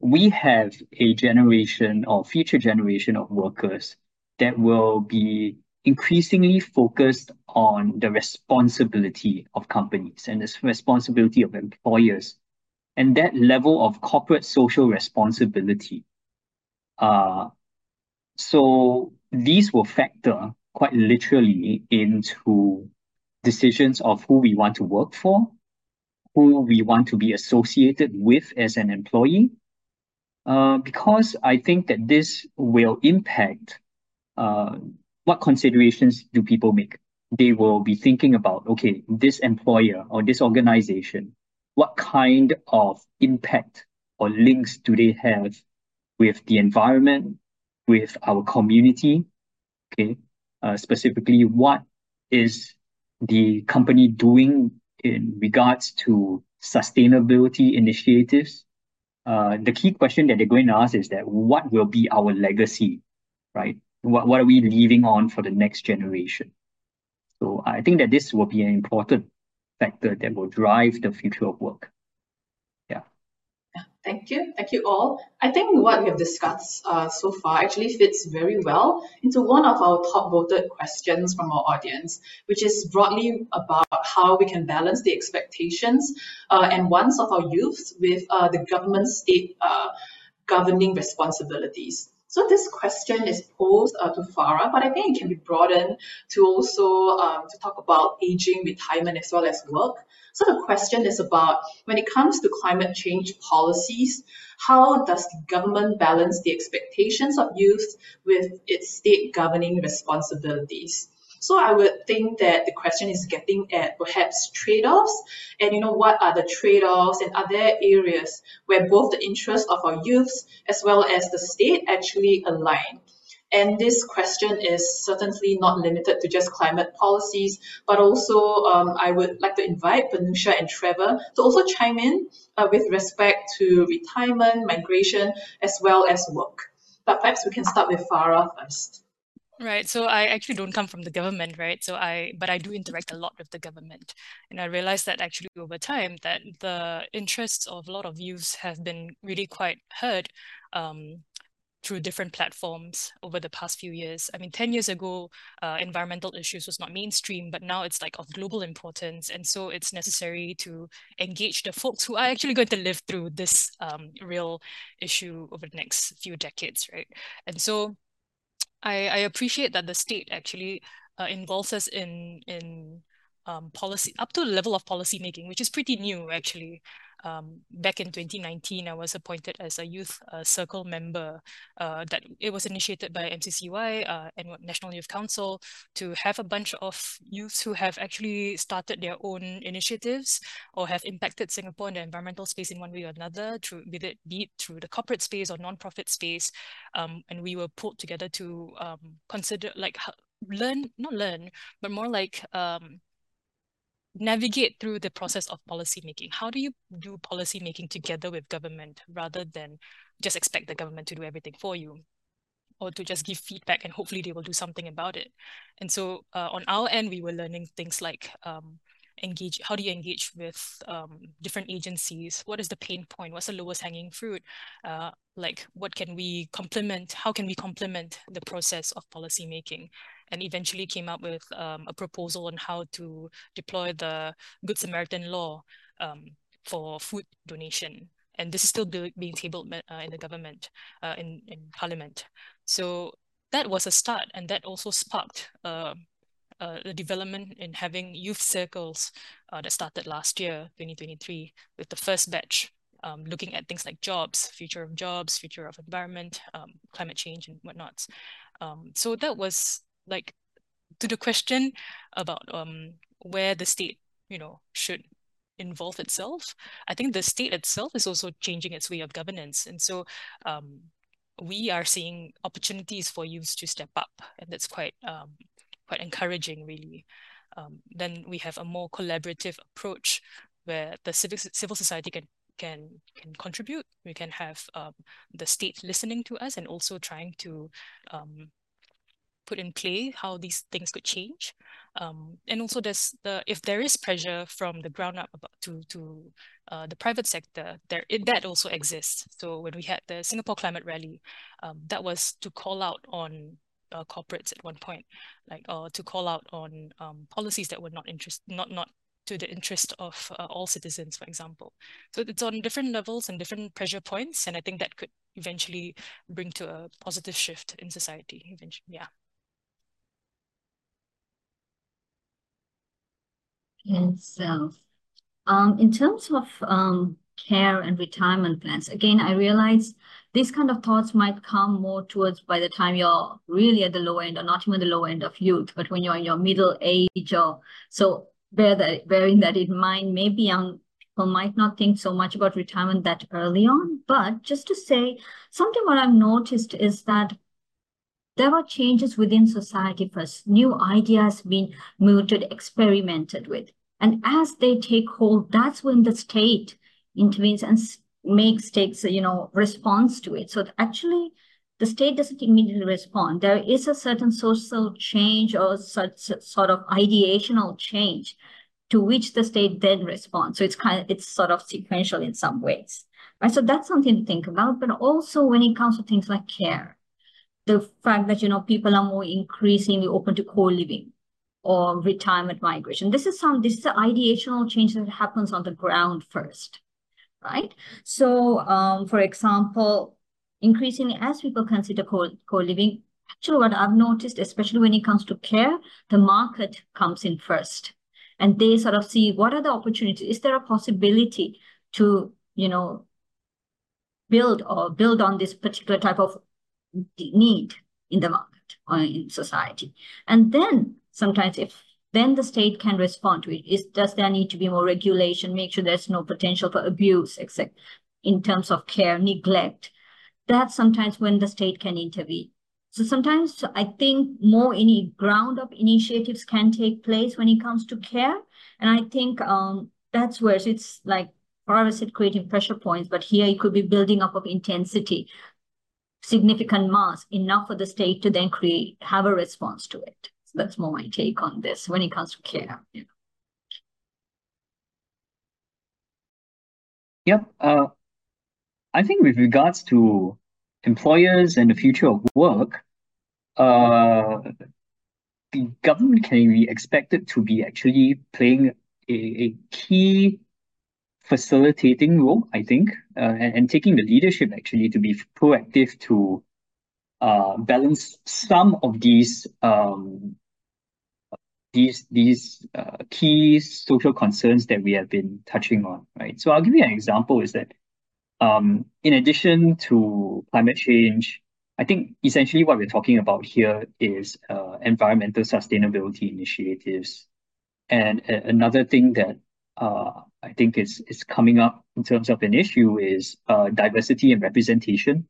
we have a generation or future generation of workers that will be increasingly focused on the responsibility of companies and the responsibility of employers. And that level of corporate social responsibility uh, so these will factor quite literally into decisions of who we want to work for, who we want to be associated with as an employee, uh, because I think that this will impact uh, what considerations do people make. They will be thinking about, okay, this employer or this organization, what kind of impact or links do they have with the environment, with our community, okay, uh, specifically what is the company doing in regards to sustainability initiatives, uh, the key question that they're going to ask is that what will be our legacy, right? What, what are we leaving on for the next generation? So I think that this will be an important factor that will drive the future of work. Thank you. Thank you all. I think what we have discussed uh, so far actually fits very well into one of our top voted questions from our audience, which is broadly about how we can balance the expectations uh, and wants of our youth with uh, the government state uh, governing responsibilities. So this question is posed uh, to Farah, but I think it can be broadened to also um, to talk about aging, retirement, as well as work. So the question is about when it comes to climate change policies, how does the government balance the expectations of youth with its state governing responsibilities? So I would think that the question is getting at perhaps trade-offs and you know what are the trade-offs and are there areas where both the interests of our youths as well as the state actually align. And this question is certainly not limited to just climate policies, but also um, I would like to invite Manusha and Trevor to also chime in uh, with respect to retirement, migration, as well as work. But perhaps we can start with Farah first. Right. So I actually don't come from the government, right? So I, but I do interact a lot with the government. And I realized that actually over time that the interests of a lot of youths have been really quite heard um, through different platforms over the past few years. I mean, 10 years ago, uh, environmental issues was not mainstream, but now it's like of global importance. And so it's necessary to engage the folks who are actually going to live through this um, real issue over the next few decades, right? And so I, I appreciate that the state actually uh, involves us in in um, policy up to the level of policy making, which is pretty new actually um, back in 2019, I was appointed as a youth uh, circle member. Uh, that it was initiated by MCCY uh, and National Youth Council to have a bunch of youths who have actually started their own initiatives or have impacted Singapore in the environmental space in one way or another, through be it, be it through the corporate space or non-profit space. Um, and we were pulled together to um, consider like learn, not learn, but more like um, navigate through the process of policy making? How do you do policy making together with government rather than just expect the government to do everything for you? or to just give feedback and hopefully they will do something about it. And so uh, on our end, we were learning things like um, engage, how do you engage with um, different agencies? What is the pain point? What's the lowest hanging fruit? Uh, like what can we complement? How can we complement the process of policy making? and eventually came up with um, a proposal on how to deploy the Good Samaritan law um, for food donation. And this is still being tabled uh, in the government, uh, in, in parliament. So that was a start and that also sparked uh, the development in having youth circles uh, that started last year, 2023, with the first batch um, looking at things like jobs, future of jobs, future of environment, um, climate change and whatnot. Um, so that was like to the question about um where the state you know should involve itself. I think the state itself is also changing its way of governance. And so um we are seeing opportunities for youths to step up. And that's quite um quite encouraging really um, then we have a more collaborative approach where the civic civil society can can can contribute we can have um, the state listening to us and also trying to um, put in play how these things could change. Um, and also there's the if there is pressure from the ground up about to to uh, the private sector, there it, that also exists. So when we had the Singapore Climate Rally, um, that was to call out on uh, corporates at one point, like uh, to call out on um, policies that were not interest not not to the interest of uh, all citizens, for example. So it's on different levels and different pressure points, and I think that could eventually bring to a positive shift in society. Eventually, yeah. Yes. Um, in terms of um, care and retirement plans, again, I realize these kind of thoughts might come more towards by the time you're really at the low end or not even the low end of youth, but when you're in your middle age or so bear that bearing that in mind, maybe young people might not think so much about retirement that early on. But just to say, something what I've noticed is that there are changes within society first. New ideas being mooted, experimented with. And as they take hold, that's when the state intervenes and makes takes you know response to it. So actually, the state doesn't immediately respond. There is a certain social change or such sort of ideational change to which the state then responds. So it's kind of it's sort of sequential in some ways. Right. So that's something to think about. But also when it comes to things like care, the fact that you know people are more increasingly open to co-living or retirement migration. This is some this is the ideational change that happens on the ground first, right? So, um, for example, increasingly as people consider co co-living, actually what I've noticed, especially when it comes to care, the market comes in first, and they sort of see what are the opportunities. Is there a possibility to you know build or build on this particular type of need in the market or in society, and then sometimes if then the state can respond to it. Is does there need to be more regulation, make sure there's no potential for abuse, except in terms of care, neglect. That's sometimes when the state can intervene. So sometimes I think more any ground up initiatives can take place when it comes to care. And I think um, that's where it's like Farah said creating pressure points, but here it could be building up of intensity, significant mass, enough for the state to then create, have a response to it that's more my take on this when it comes to care. You know. Yep. Uh, I think with regards to employers and the future of work, uh, the government can be expected to be actually playing a, a key facilitating role, I think, uh, and, and taking the leadership actually to be proactive to uh, balance some of these um, these these uh, key social concerns that we have been touching on, right? So I'll give you an example is that um, in addition to climate change, I think essentially what we're talking about here is uh, environmental sustainability initiatives. And another thing that uh, I think is, is coming up in terms of an issue is uh, diversity and representation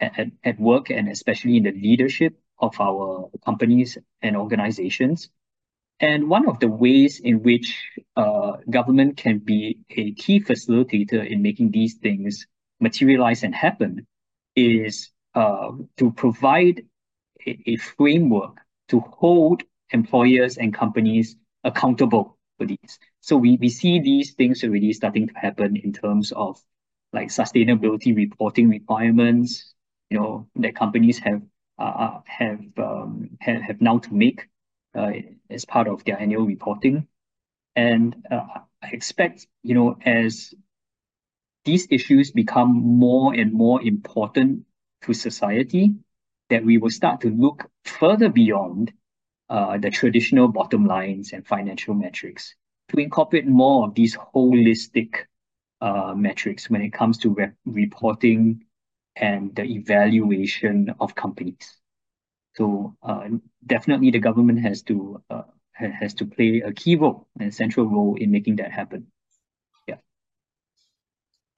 at, at, at work and especially in the leadership of our companies and organizations. And one of the ways in which uh, government can be a key facilitator in making these things materialize and happen is uh, to provide a, a framework to hold employers and companies accountable for these. So we, we see these things already starting to happen in terms of like sustainability reporting requirements, you know, that companies have uh, have um, have, have now to make uh, as part of their annual reporting. And uh, I expect, you know, as these issues become more and more important to society, that we will start to look further beyond uh, the traditional bottom lines and financial metrics to incorporate more of these holistic uh, metrics when it comes to re reporting and the evaluation of companies. So uh, definitely the government has to uh, has to play a key role and central role in making that happen. Yeah.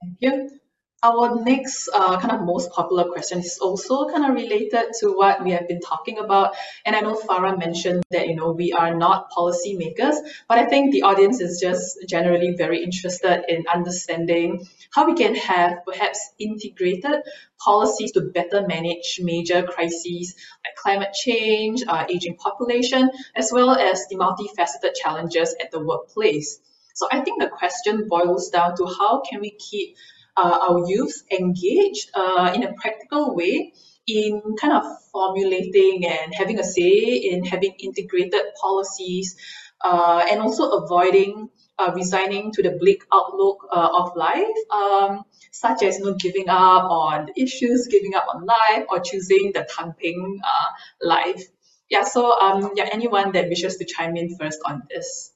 Thank you. Our next uh, kind of most popular question is also kind of related to what we have been talking about. And I know Farah mentioned that, you know, we are not policymakers, but I think the audience is just generally very interested in understanding how we can have perhaps integrated policies to better manage major crises like climate change, uh, aging population, as well as the multifaceted challenges at the workplace. So I think the question boils down to how can we keep our youth engaged uh, in a practical way in kind of formulating and having a say in having integrated policies uh, and also avoiding uh, resigning to the bleak outlook uh, of life, um, such as you know, giving up on issues, giving up on life, or choosing the tangping uh, life. Yeah, so um, yeah, anyone that wishes to chime in first on this.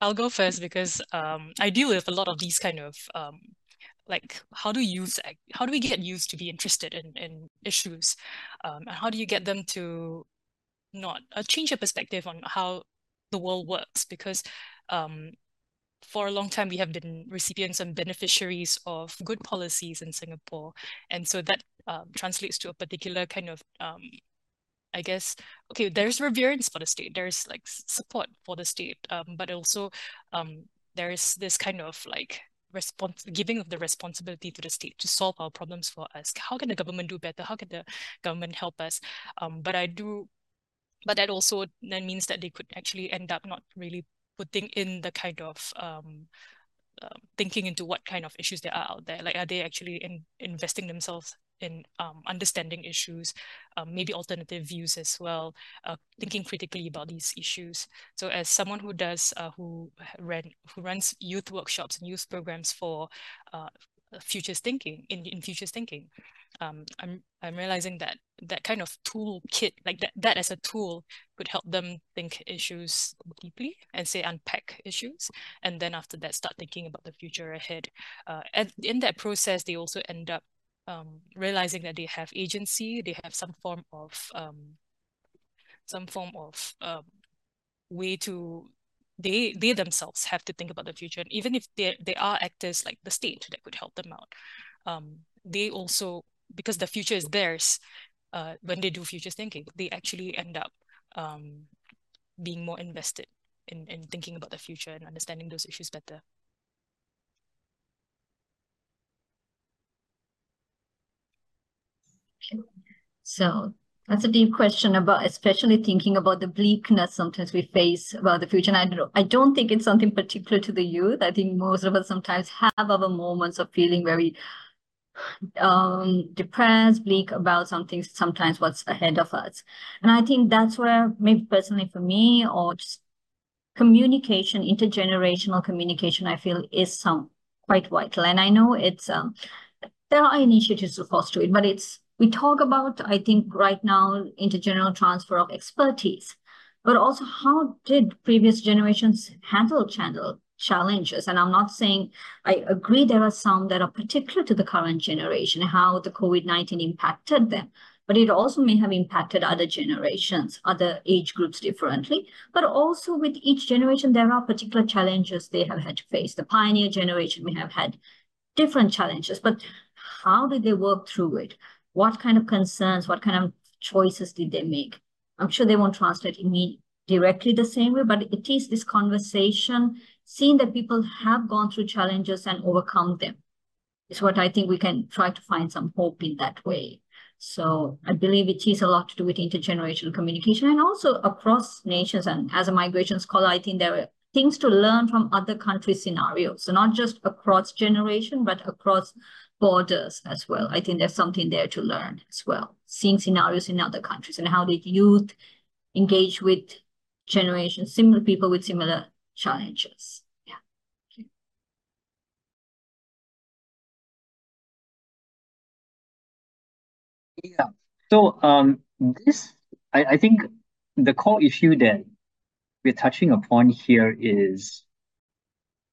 I'll go first because um, I deal with a lot of these kind of um, like how do youth how do we get youth to be interested in in issues? Um, and how do you get them to not uh, change your perspective on how the world works? Because um, for a long time we have been recipients and beneficiaries of good policies in Singapore. And so that um, translates to a particular kind of um, I guess okay, there's reverence for the state, there's like support for the state, um, but also um, there is this kind of like response giving of the responsibility to the state to solve our problems for us. How can the government do better? How can the government help us? Um, but I do, but that also then means that they could actually end up not really putting in the kind of um, uh, thinking into what kind of issues there are out there. Like, are they actually in, investing themselves in um, understanding issues, um, maybe alternative views as well, uh, thinking critically about these issues. So as someone who does, uh, who ran, who runs youth workshops and youth programs for uh, futures thinking, in, in futures thinking, um, I'm I'm realizing that that kind of tool kit, like that, that as a tool, could help them think issues deeply and say unpack issues, and then after that start thinking about the future ahead. Uh, and in that process, they also end up um, realizing that they have agency, they have some form of um, some form of um, way to they they themselves have to think about the future. And even if they they are actors like the state that could help them out um, they also because the future is theirs uh, when they do futures thinking they actually end up um, being more invested in, in thinking about the future and understanding those issues better So that's a deep question about, especially thinking about the bleakness sometimes we face about the future. And I don't, I don't think it's something particular to the youth. I think most of us sometimes have our moments of feeling very um, depressed, bleak about something, sometimes what's ahead of us. And I think that's where maybe personally for me or just communication, intergenerational communication, I feel is some quite vital. And I know it's, um, there are initiatives to foster it, but it's we talk about, I think right now, intergenerational transfer of expertise, but also how did previous generations handle channel challenges? And I'm not saying I agree there are some that are particular to the current generation, how the COVID-19 impacted them, but it also may have impacted other generations, other age groups differently. But also with each generation, there are particular challenges they have had to face. The pioneer generation may have had different challenges, but how did they work through it? What kind of concerns, what kind of choices did they make? I'm sure they won't translate immediately directly the same way, but it is this conversation, seeing that people have gone through challenges and overcome them is what I think we can try to find some hope in that way. So I believe it is a lot to do with intergenerational communication and also across nations. And as a migration scholar, I think there are things to learn from other country scenarios. So not just across generation, but across borders as well. I think there's something there to learn as well, seeing scenarios in other countries and how did youth engage with generations, similar people with similar challenges. Yeah. Yeah. So um, this, I, I think the core issue that we're touching upon here is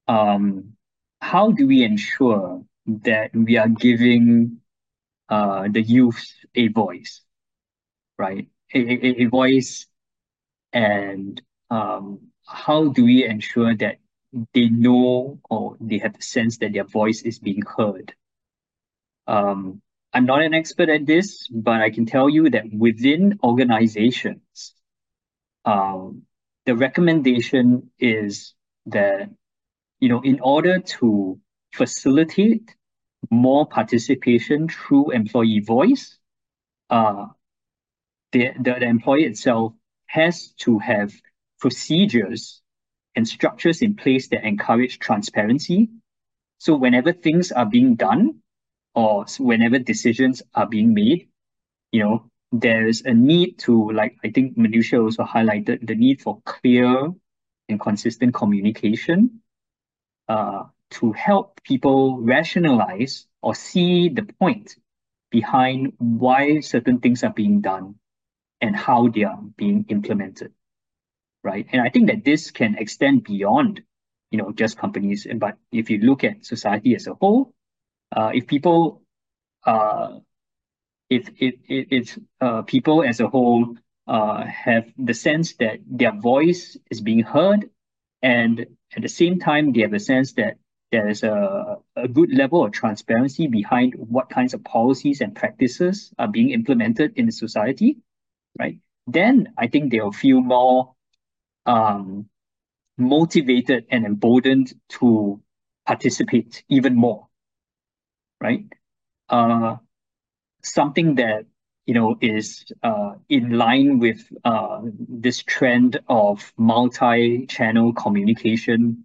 um, how do we ensure that we are giving uh, the youth a voice, right? A, a, a voice and um, how do we ensure that they know or they have the sense that their voice is being heard? Um, I'm not an expert at this, but I can tell you that within organizations, um, the recommendation is that, you know, in order to facilitate more participation through employee voice, uh, the, the, the itself has to have procedures and structures in place that encourage transparency. So whenever things are being done or whenever decisions are being made, you know, there's a need to, like I think Manusha also highlighted, the need for clear and consistent communication. Uh, to help people rationalize or see the point behind why certain things are being done and how they are being implemented, right? And I think that this can extend beyond, you know, just companies. But if you look at society as a whole, uh, if people, uh, if if if, uh, people as a whole uh, have the sense that their voice is being heard, and at the same time they have a sense that there's a, a good level of transparency behind what kinds of policies and practices are being implemented in the society, right? then I think they'll feel more um, motivated and emboldened to participate even more, right? Uh, something that you know is uh, in line with uh, this trend of multi-channel communication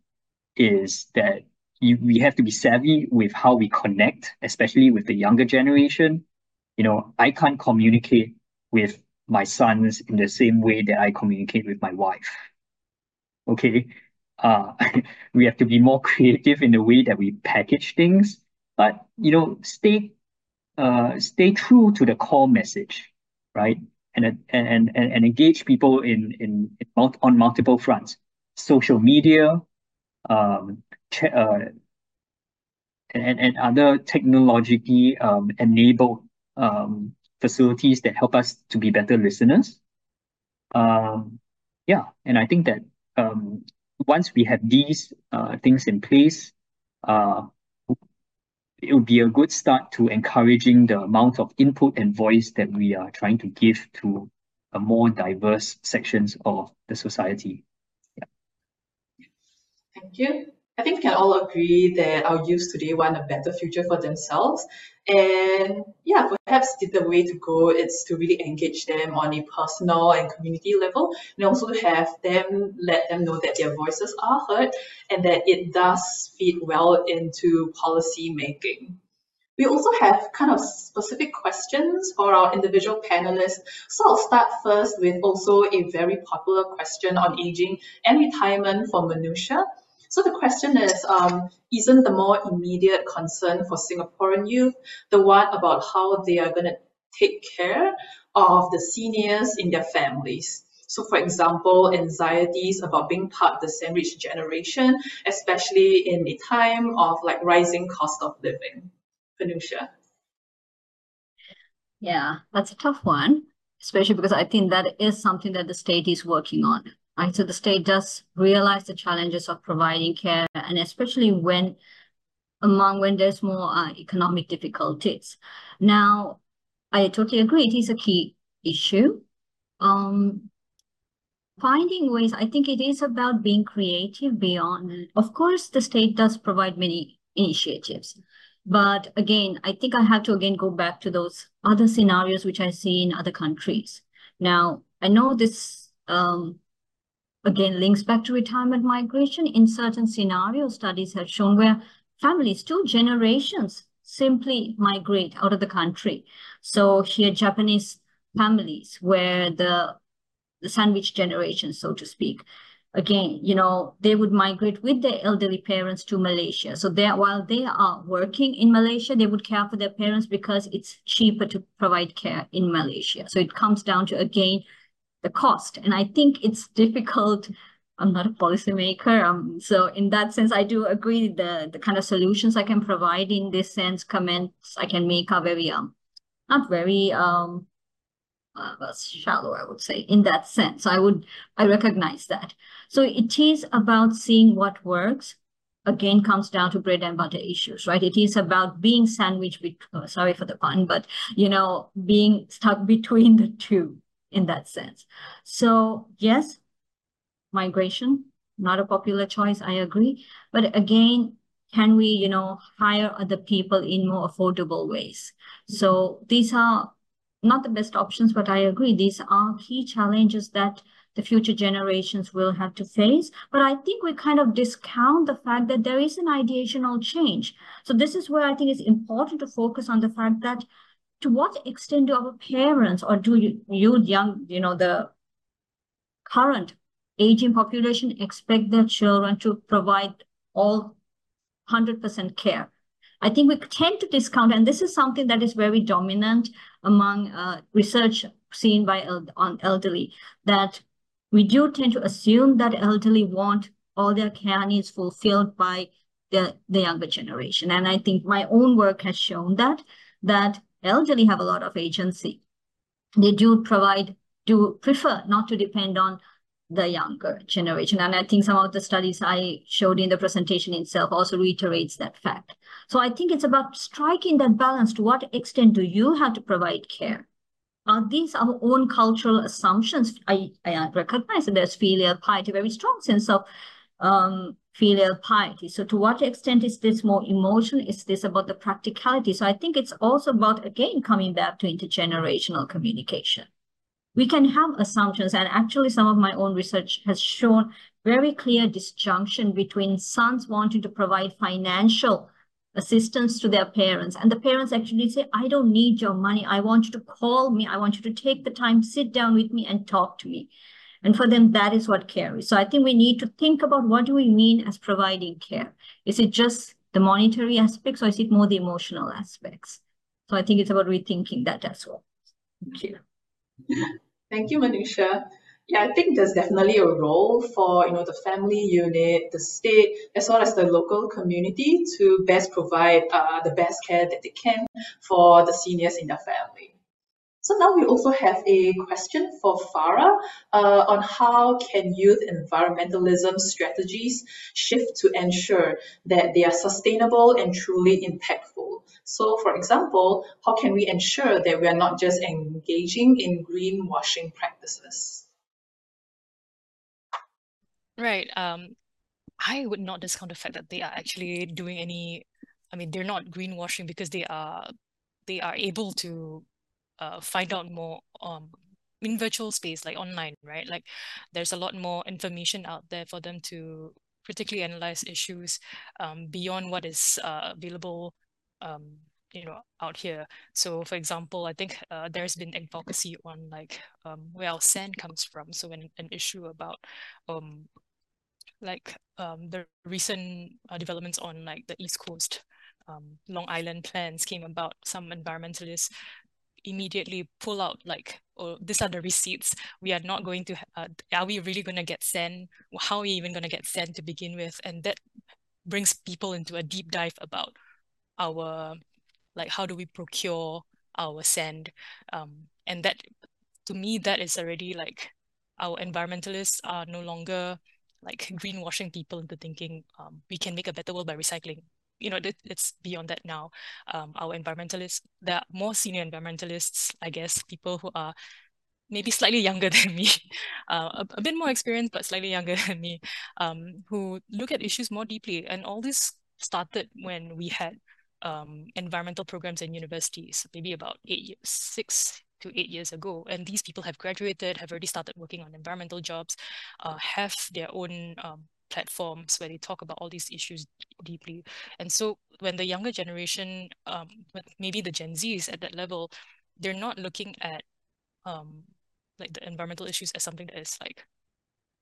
is that you, we have to be savvy with how we connect, especially with the younger generation. You know, I can't communicate with my sons in the same way that I communicate with my wife. Okay. Uh, we have to be more creative in the way that we package things, but you know, stay uh, stay true to the core message, right? And and and and engage people in in, in on multiple fronts, social media, um, uh, and and other technologically um, enabled um, facilities that help us to be better listeners. Um, yeah, and I think that um, once we have these uh, things in place, uh, it would be a good start to encouraging the amount of input and voice that we are trying to give to a more diverse sections of the society. Thank you. I think we can all agree that our youth today want a better future for themselves. And yeah, perhaps the way to go is to really engage them on a personal and community level, and also to have them let them know that their voices are heard and that it does feed well into policy making. We also have kind of specific questions for our individual panelists. So I'll start first with also a very popular question on aging and retirement for Manusha. So the question is, um, isn't the more immediate concern for Singaporean youth the one about how they are going to take care of the seniors in their families? So for example, anxieties about being part of the sandwich generation, especially in a time of like rising cost of living. Manusha. Yeah, that's a tough one, especially because I think that is something that the state is working on. Right? So the state does realize the challenges of providing care, and especially when among when there's more uh, economic difficulties. Now, I totally agree. It is a key issue. Um, finding ways, I think it is about being creative beyond. Of course, the state does provide many initiatives. But again, I think I have to again go back to those other scenarios which I see in other countries. Now, I know this um, again links back to retirement migration. In certain scenarios, studies have shown where families, two generations, simply migrate out of the country. So here, Japanese families where the, the sandwich generation, so to speak, again, you know, they would migrate with their elderly parents to Malaysia. So they while they are working in Malaysia, they would care for their parents because it's cheaper to provide care in Malaysia. So it comes down to, again, the cost. And I think it's difficult. I'm not a policymaker. Um, so in that sense, I do agree the, the kind of solutions I can provide in this sense, comments I can make are very, um, not very, um, uh, shallow, I would say, in that sense. I would, I recognize that. So it is about seeing what works. Again, comes down to bread and butter issues, right? It is about being sandwiched, with, oh, sorry for the pun, but, you know, being stuck between the two in that sense. So yes, migration, not a popular choice, I agree. But again, can we, you know, hire other people in more affordable ways? So these are not the best options, but I agree. These are key challenges that the future generations will have to face. But I think we kind of discount the fact that there is an ideational change. So this is where I think it's important to focus on the fact that to what extent do our parents or do you, you young, you know, the current aging population expect their children to provide all 100% care? I think we tend to discount, and this is something that is very dominant among uh, research seen by on elderly, that we do tend to assume that elderly want all their care needs fulfilled by the, the younger generation. And I think my own work has shown that, that elderly have a lot of agency. They do provide, do prefer not to depend on the younger generation. And I think some of the studies I showed in the presentation itself also reiterates that fact. So I think it's about striking that balance. To what extent do you have to provide care? are these our own cultural assumptions? I, I recognize that there's filial piety, a very strong sense of um, filial piety. So to what extent is this more emotional? Is this about the practicality? So I think it's also about, again, coming back to intergenerational communication. We can have assumptions, and actually some of my own research has shown very clear disjunction between sons wanting to provide financial assistance to their parents. And the parents actually say, I don't need your money. I want you to call me. I want you to take the time, sit down with me and talk to me. And for them, that is what care is. So I think we need to think about what do we mean as providing care? Is it just the monetary aspects or is it more the emotional aspects? So I think it's about rethinking that as well. Thank you. Thank you, Manusha. Yeah, I think there's definitely a role for you know the family unit, the state, as well as the local community to best provide uh, the best care that they can for the seniors in their family. So now we also have a question for Farah uh, on how can youth environmentalism strategies shift to ensure that they are sustainable and truly impactful. So for example, how can we ensure that we are not just engaging in greenwashing practices? Right. Um, I would not discount the fact that they are actually doing any, I mean, they're not greenwashing because they are they are able to uh, find out more um, in virtual space, like online, right? Like there's a lot more information out there for them to critically analyze issues um, beyond what is uh, available, um, you know, out here. So, for example, I think uh, there's been advocacy on like um, where our sand comes from. So, when an issue about um, like um, the recent uh, developments on like the East Coast um, Long Island plans came about, some environmentalists immediately pull out like oh these are the receipts. We are not going to uh, are we really going to get sand how are we even going to get sand to begin with? And that brings people into a deep dive about our like how do we procure our sand um, and that to me that is already like our environmentalists are no longer like greenwashing people into thinking um, we can make a better world by recycling you know, it's beyond that now. Um, our environmentalists, there are more senior environmentalists, I guess, people who are maybe slightly younger than me, uh, a, a, bit more experienced, but slightly younger than me, um, who look at issues more deeply. And all this started when we had um, environmental programs in universities, maybe about eight years, six to eight years ago. And these people have graduated, have already started working on environmental jobs, uh, have their own um, platforms where they talk about all these issues deeply. And so when the younger generation, um, maybe the Gen Zs at that level, they're not looking at um, like the environmental issues as something that is like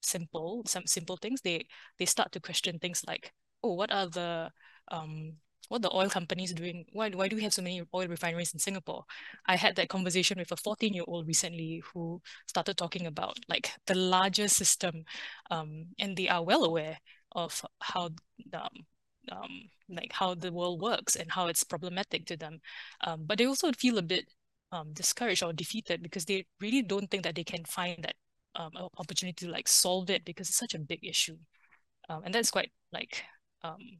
simple, some simple things. They they start to question things like, oh, what are the um, what the oil companies doing? Why, why do we have so many oil refineries in Singapore? I had that conversation with a 14 year old recently who started talking about like the larger system um, and they are well aware of how um, um, like how the world works and how it's problematic to them. Um, but they also feel a bit um, discouraged or defeated because they really don't think that they can find that um, opportunity to like solve it because it's such a big issue. Um, and that's quite like um,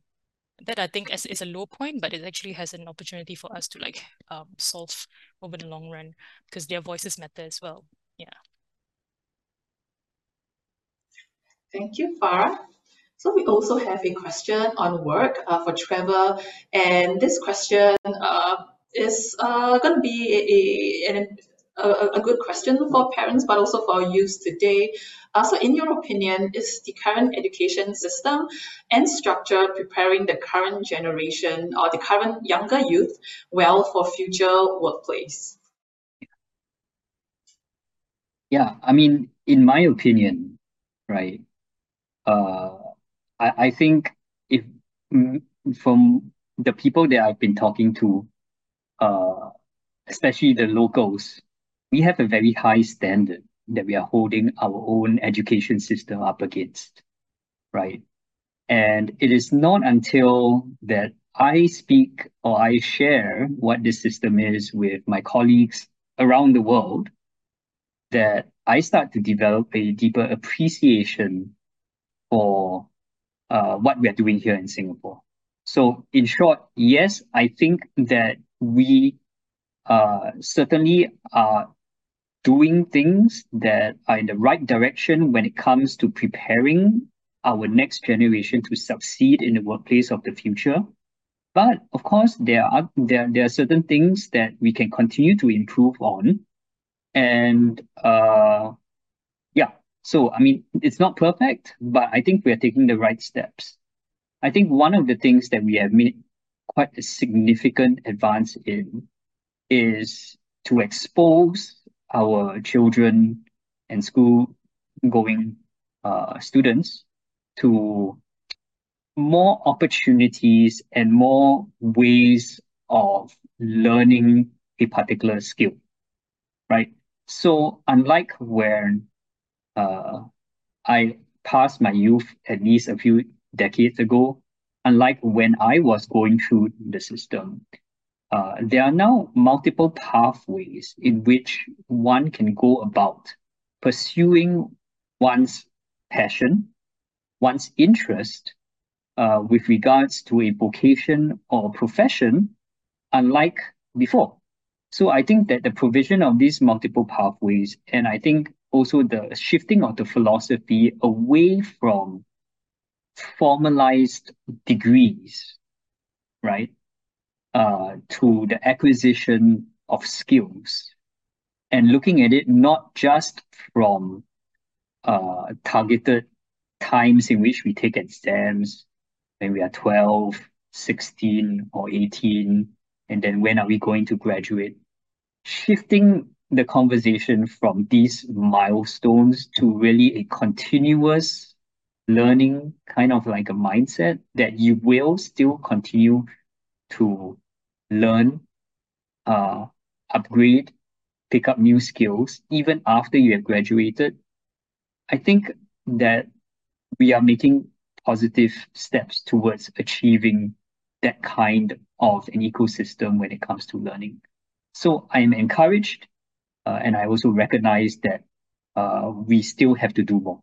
that I think is, is a low point, but it actually has an opportunity for us to like um, solve over the long run because their voices matter as well. Yeah. Thank you, Farah. So we also have a question on work uh, for Trevor, and this question uh, is uh, going to be a, a, a, a, good question for parents, but also for youth today. Uh, so in your opinion, is the current education system and structure preparing the current generation or the current younger youth well for future workplace? Yeah, I mean, in my opinion, right, uh, I, I think if mm, from the people that I've been talking to, uh, especially the locals, we have a very high standard that we are holding our own education system up against, right? And it is not until that I speak or I share what this system is with my colleagues around the world that I start to develop a deeper appreciation for uh, what we are doing here in Singapore. So in short, yes, I think that we uh, certainly are doing things that are in the right direction when it comes to preparing our next generation to succeed in the workplace of the future. But of course, there are there, there are certain things that we can continue to improve on. And uh yeah, so I mean it's not perfect, but I think we are taking the right steps. I think one of the things that we have made quite a significant advance in is to expose our children and school going uh, students to more opportunities and more ways of learning a particular skill, right? So unlike when uh, I passed my youth at least a few decades ago, unlike when I was going through the system, uh, there are now multiple pathways in which one can go about pursuing one's passion, one's interest uh, with regards to a vocation or profession, unlike before. So I think that the provision of these multiple pathways, and I think also the shifting of the philosophy away from formalized degrees, right, to the acquisition of skills and looking at it not just from uh, targeted times in which we take exams when we are 12, 16, or 18, and then when are we going to graduate? Shifting the conversation from these milestones to really a continuous learning kind of like a mindset that you will still continue to learn, uh, upgrade, pick up new skills, even after you have graduated. I think that we are making positive steps towards achieving that kind of an ecosystem when it comes to learning. So I'm encouraged, uh, and I also recognize that uh, we still have to do more.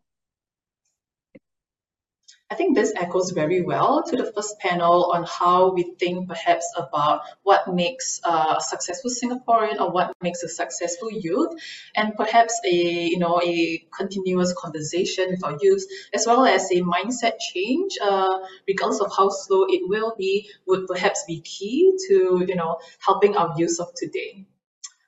I think this echoes very well to the first panel on how we think perhaps about what makes a successful Singaporean or what makes a successful youth, and perhaps a you know a continuous conversation with our youth, as well as a mindset change, uh, regardless of how slow it will be, would perhaps be key to you know helping our youth of today.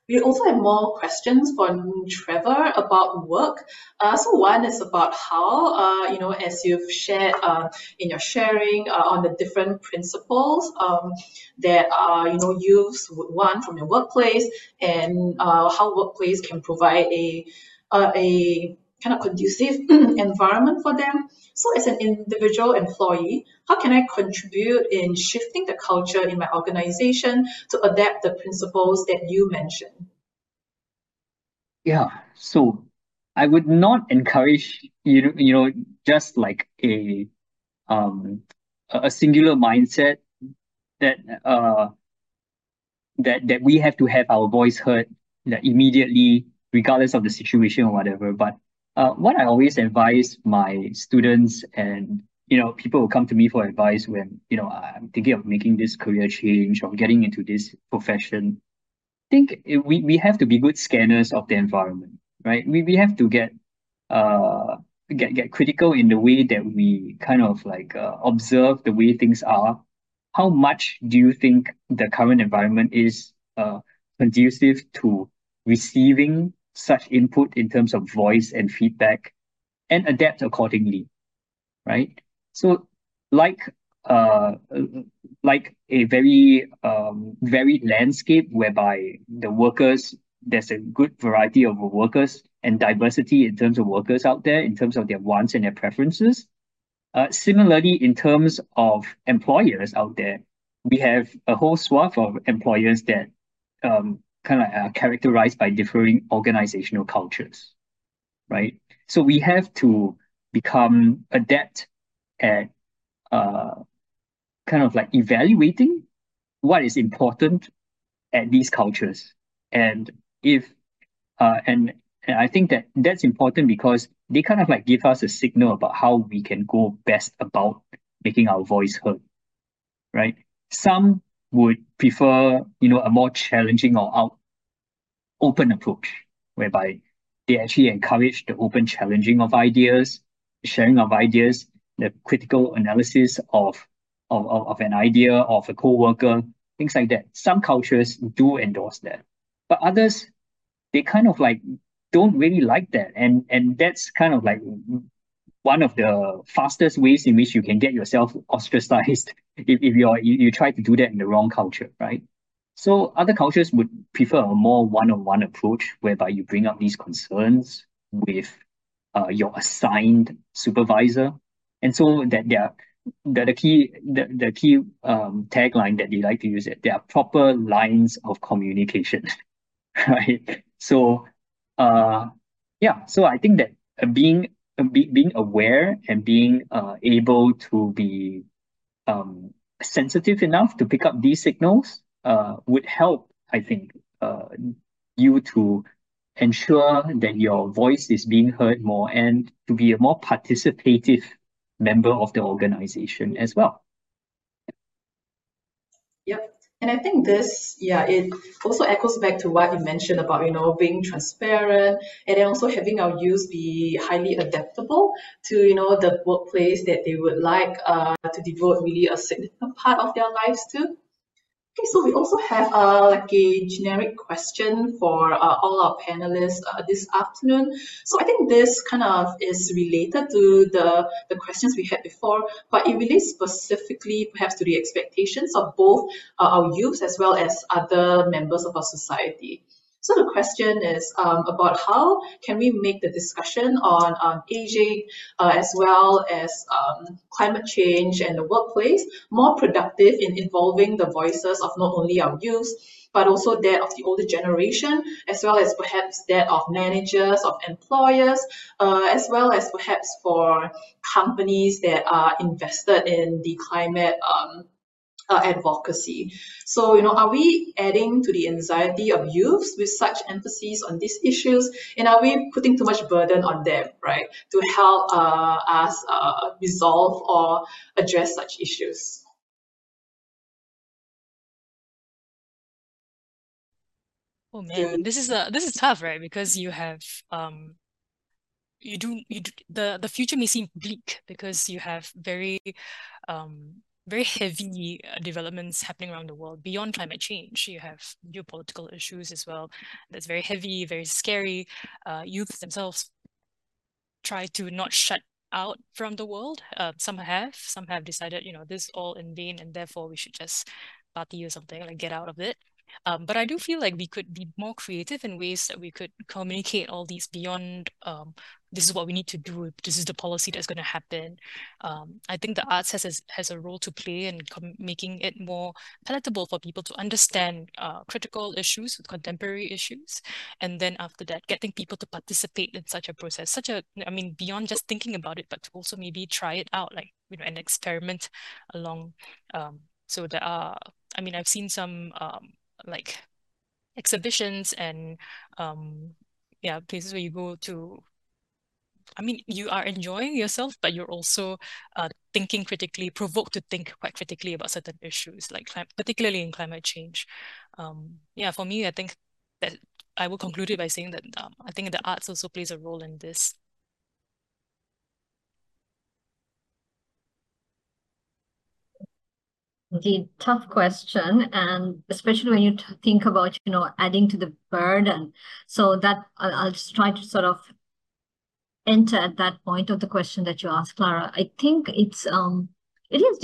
We also have more questions from Trevor about work. Uh, so one is about how, uh, you know, as you've shared uh, in your sharing uh, on the different principles um, that, uh, you know, youths would want from your workplace and uh, how workplace can provide a, a kind of conducive environment for them. So as an individual employee, how can I contribute in shifting the culture in my organization to adapt the principles that you mentioned? Yeah, so I would not encourage you know, you know, just like a um a singular mindset that uh that that we have to have our voice heard that immediately regardless of the situation or whatever. But uh, what I always advise my students and you know people will come to me for advice when you know I'm thinking of making this career change or getting into this profession. I think we, we have to be good scanners of the environment, right? We we have to get uh get get critical in the way that we kind of like uh, observe the way things are. How much do you think the current environment is uh conducive to receiving such input in terms of voice and feedback and adapt accordingly, right? So like uh like a very um varied landscape whereby the workers there's a good variety of workers and diversity in terms of workers out there in terms of their wants and their preferences. Uh, similarly, in terms of employers out there, we have a whole swath of employers that um, kind of uh, characterized by differing organizational cultures, right? So we have to become adept at uh, kind of like evaluating what is important at these cultures. And if, uh, and, and I think that that's important because they kind of like give us a signal about how we can go best about making our voice heard, right? Some would prefer, you know, a more challenging or out open approach, whereby they actually encourage the open challenging of ideas, sharing of ideas, the critical analysis of, of, of, an idea of a co-worker, things like that. Some cultures do endorse that, but others, they kind of like don't really like that. And, and that's kind of like one of the fastest ways in which you can get yourself ostracized if, if you're, you, you try to do that in the wrong culture, right? So other cultures would prefer a more one-on-one approach whereby you bring up these concerns with uh, your assigned supervisor. And so that there are the, the key the, the key um, tagline that they like to use it, there are proper lines of communication. right. So uh yeah, so I think that uh, being uh, be, being aware and being uh, able to be um, sensitive enough to pick up these signals uh, would help, I think, uh, you to ensure that your voice is being heard more and to be a more participative member of the organization as well. Yep. And I think this, yeah, it also echoes back to what you mentioned about, you know, being transparent and then also having our youth be highly adaptable to, you know, the workplace that they would like uh, to devote really a significant part of their lives to. Okay, so we also have uh, like a generic question for uh, all our panelists uh, this afternoon. So I think this kind of is related to the, the questions we had before, but it relates specifically perhaps to the expectations of both uh, our youth as well as other members of our society. So the question is um, about how can we make the discussion on um, aging uh, as well as um, climate change and the workplace more productive in involving the voices of not only our youth, but also that of the older generation, as well as perhaps that of managers, of employers, uh, as well as perhaps for companies that are invested in the climate um, uh, advocacy. So, you know, are we adding to the anxiety of youths with such emphasis on these issues? And are we putting too much burden on them, right, to help uh, us uh, resolve or address such issues? Oh man, this is a this is tough, right? Because you have um you do you do, the the future may seem bleak because you have very um very heavy uh, developments happening around the world beyond climate change. You have geopolitical issues as well. That's very heavy, very scary. Uh, youth themselves try to not shut out from the world. Uh, some have, some have decided, you know, this all in vain and therefore we should just party or something, like get out of it. Um, but I do feel like we could be more creative in ways that we could communicate all these beyond um, this is what we need to do. This is the policy that's going to happen. Um, I think the arts has a, has a role to play in making it more palatable for people to understand uh, critical issues, with contemporary issues, and then after that, getting people to participate in such a process. Such a, I mean, beyond just thinking about it, but to also maybe try it out, like you know, an experiment along. Um, so there are, I mean, I've seen some um, like exhibitions and um yeah places where you go to I mean, you are enjoying yourself, but you're also uh, thinking critically, provoked to think quite critically about certain issues, like particularly in climate change. Um, yeah, for me, I think that I will conclude it by saying that um, I think the arts also plays a role in this. Indeed, tough question, and especially when you think about, you know, adding to the burden. So that I'll, I'll just try to sort of enter at that point of the question that you asked, Clara. I think it's um it is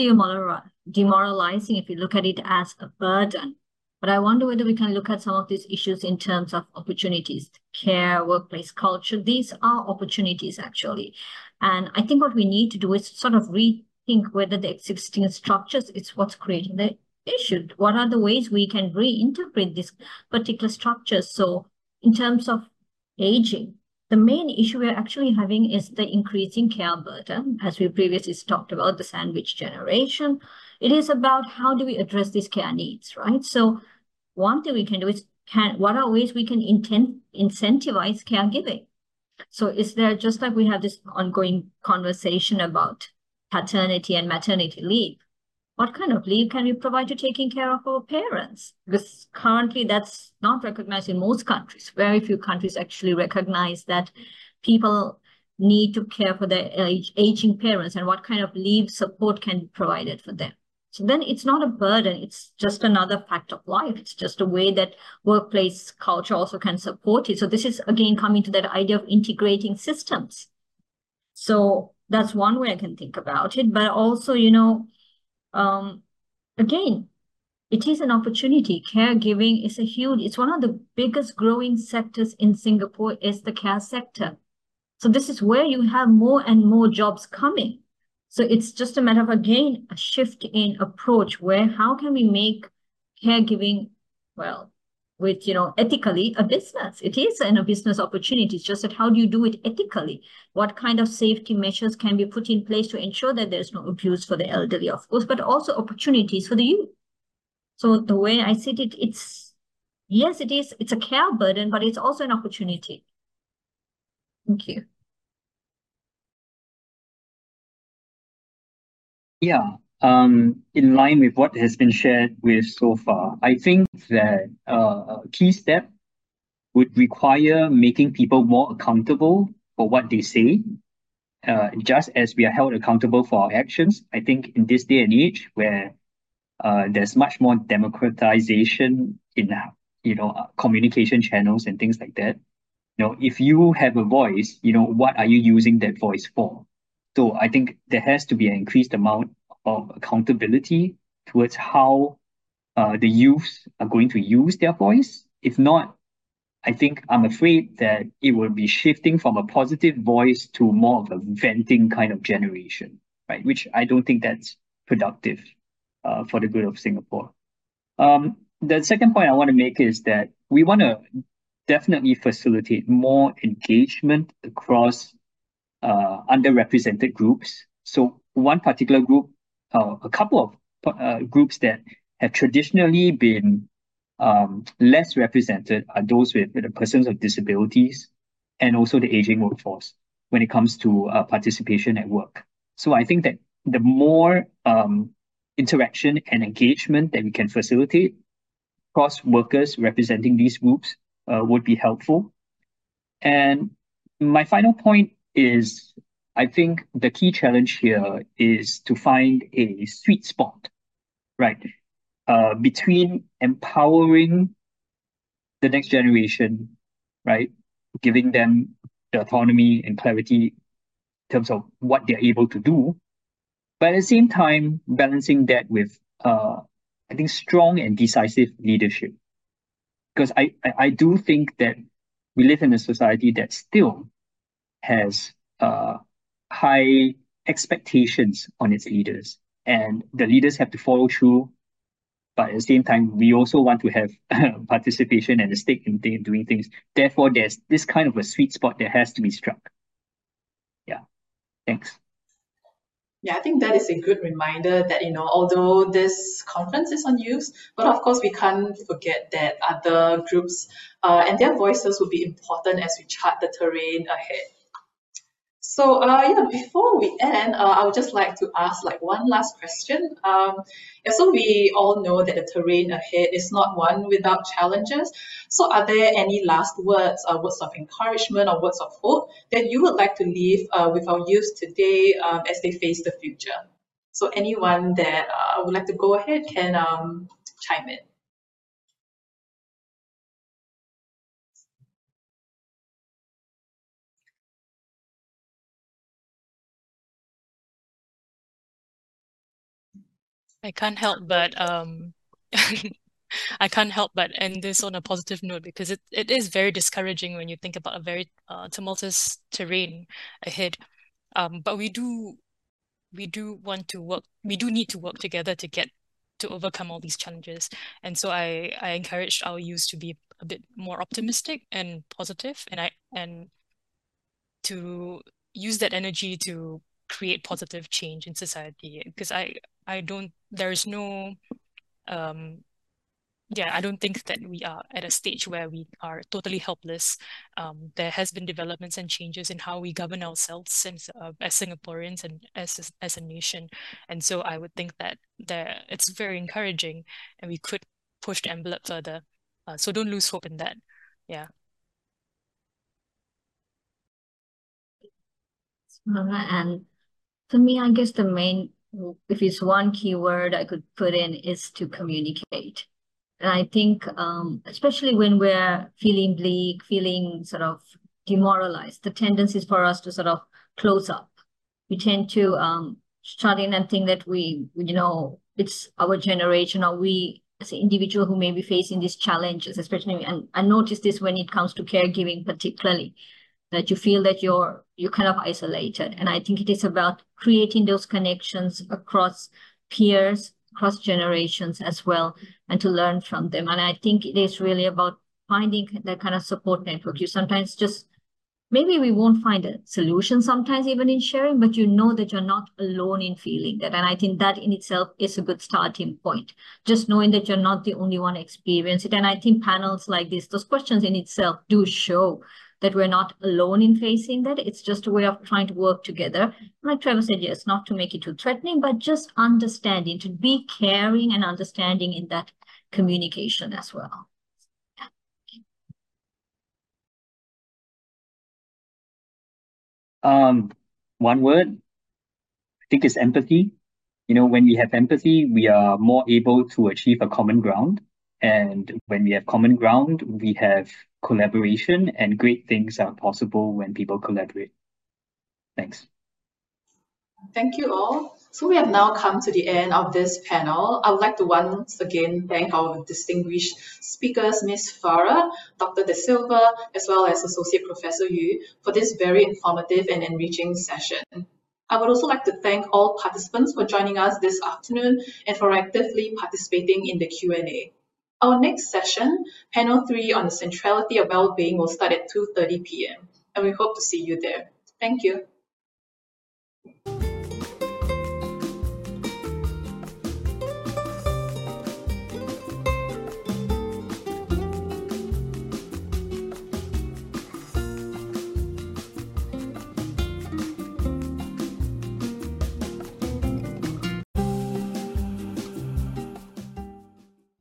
demoralizing if you look at it as a burden. But I wonder whether we can look at some of these issues in terms of opportunities, care, workplace culture. These are opportunities actually. And I think what we need to do is sort of re think whether the existing structures is what's creating the issue. What are the ways we can reinterpret these particular structures? So in terms of aging, the main issue we're actually having is the increasing care burden, as we previously talked about the sandwich generation. It is about how do we address these care needs, right? So one thing we can do is can what are ways we can intent, incentivize caregiving? So is there just like we have this ongoing conversation about paternity and maternity leave. what kind of leave can we provide to taking care of our parents? Because currently that's not recognized in most countries. Very few countries actually recognize that people need to care for their age, aging parents and what kind of leave support can be provided for them. So then it's not a burden. It's just another fact of life. It's just a way that workplace culture also can support it. So this is again coming to that idea of integrating systems. So that's one way I can think about it. But also, you know, um, again, it is an opportunity. Caregiving is a huge, it's one of the biggest growing sectors in Singapore is the care sector. So this is where you have more and more jobs coming. So it's just a matter of, again, a shift in approach where how can we make caregiving, well, with, you know, ethically a business. It is an, a business opportunity. It's just that how do you do it ethically? What kind of safety measures can be put in place to ensure that there's no abuse for the elderly, of course, but also opportunities for the youth. So the way I see it, it's, yes, it is, it's a care burden, but it's also an opportunity. Thank you. Yeah, um, in line with what has been shared with so far, I think that uh, a key step would require making people more accountable for what they say, uh, just as we are held accountable for our actions. I think in this day and age where uh, there's much more democratization in you know uh, communication channels and things like that. You know, if you have a voice, you know, what are you using that voice for? So I think there has to be an increased amount of accountability towards how uh, the youths are going to use their voice. If not, I think I'm afraid that it will be shifting from a positive voice to more of a venting kind of generation, right? Which I don't think that's productive uh, for the good of Singapore. Um, the second point I want to make is that we want to definitely facilitate more engagement across uh, underrepresented groups. So one particular group, uh, a couple of uh, groups that have traditionally been um, less represented are those with, with persons with disabilities and also the aging workforce when it comes to uh, participation at work. So I think that the more um, interaction and engagement that we can facilitate across workers representing these groups uh, would be helpful. And my final point is I think the key challenge here is to find a sweet spot, right? Uh, between empowering the next generation, right? Giving them the autonomy and clarity in terms of what they're able to do, but at the same time, balancing that with, uh, I think, strong and decisive leadership. Because I, I, I do think that we live in a society that still has uh, high expectations on its leaders, and the leaders have to follow through. But at the same time, we also want to have participation and a stake in th- doing things. Therefore, there's this kind of a sweet spot that has to be struck. Yeah. Thanks. Yeah, I think that is a good reminder that, you know, although this conference is on youth, but of course we can't forget that other groups uh, and their voices will be important as we chart the terrain ahead. So uh, yeah, before we end, uh, I would just like to ask like one last question. Um, so we all know that the terrain ahead is not one without challenges. So are there any last words or words of encouragement or words of hope that you would like to leave uh, with our youth today um, as they face the future? So anyone that uh, would like to go ahead can um, chime in. I can't help but um I can't help but end this on a positive note because it, it is very discouraging when you think about a very uh, tumultuous terrain ahead. Um, but we do we do want to work we do need to work together to get to overcome all these challenges. And so I I encouraged our youth to be a bit more optimistic and positive and I and to use that energy to create positive change in society because I I don't there is no um yeah, I don't think that we are at a stage where we are totally helpless. Um, there has been developments and changes in how we govern ourselves since, uh, as Singaporeans and as as a nation, and so I would think that there it's very encouraging, and we could push the envelope further. Uh, so don't lose hope in that. Yeah. And for me, I guess the main, if it's one keyword I could put in, is to communicate. And I think, um, especially when we're feeling bleak, feeling sort of demoralized, the tendency is for us to sort of close up. We tend to um, shut in and think that we, you know, it's our generation or we as an individual who may be facing these challenges, especially, and I notice this when it comes to caregiving particularly, that you feel that you're you're kind of isolated. And I think it is about creating those connections across peers, across generations as well, and to learn from them. And I think it is really about finding that kind of support network. You sometimes just maybe we won't find a solution sometimes even in sharing, but you know that you're not alone in feeling that. And I think that in itself is a good starting point. Just knowing that you're not the only one experiencing it. And I think panels like this, those questions in itself do show that we're not alone in facing that. It's just a way of trying to work together. Like Trevor said, yes, not to make it too threatening, but just understanding, to be caring and understanding in that communication as well. Um, one word, I think is empathy. You know, when we have empathy, we are more able to achieve a common ground. And when we have common ground, we have collaboration and great things are possible when people collaborate. Thanks. Thank you all. So we have now come to the end of this panel. I would like to once again thank our distinguished speakers, Ms. Farah, Dr. De Silva, as well as Associate Professor Yu, for this very informative and enriching session. I would also like to thank all participants for joining us this afternoon and for actively participating in the Q&A. Our next session, panel three on the centrality of well-being will start at 2.30 p.m. and we hope to see you there. Thank you.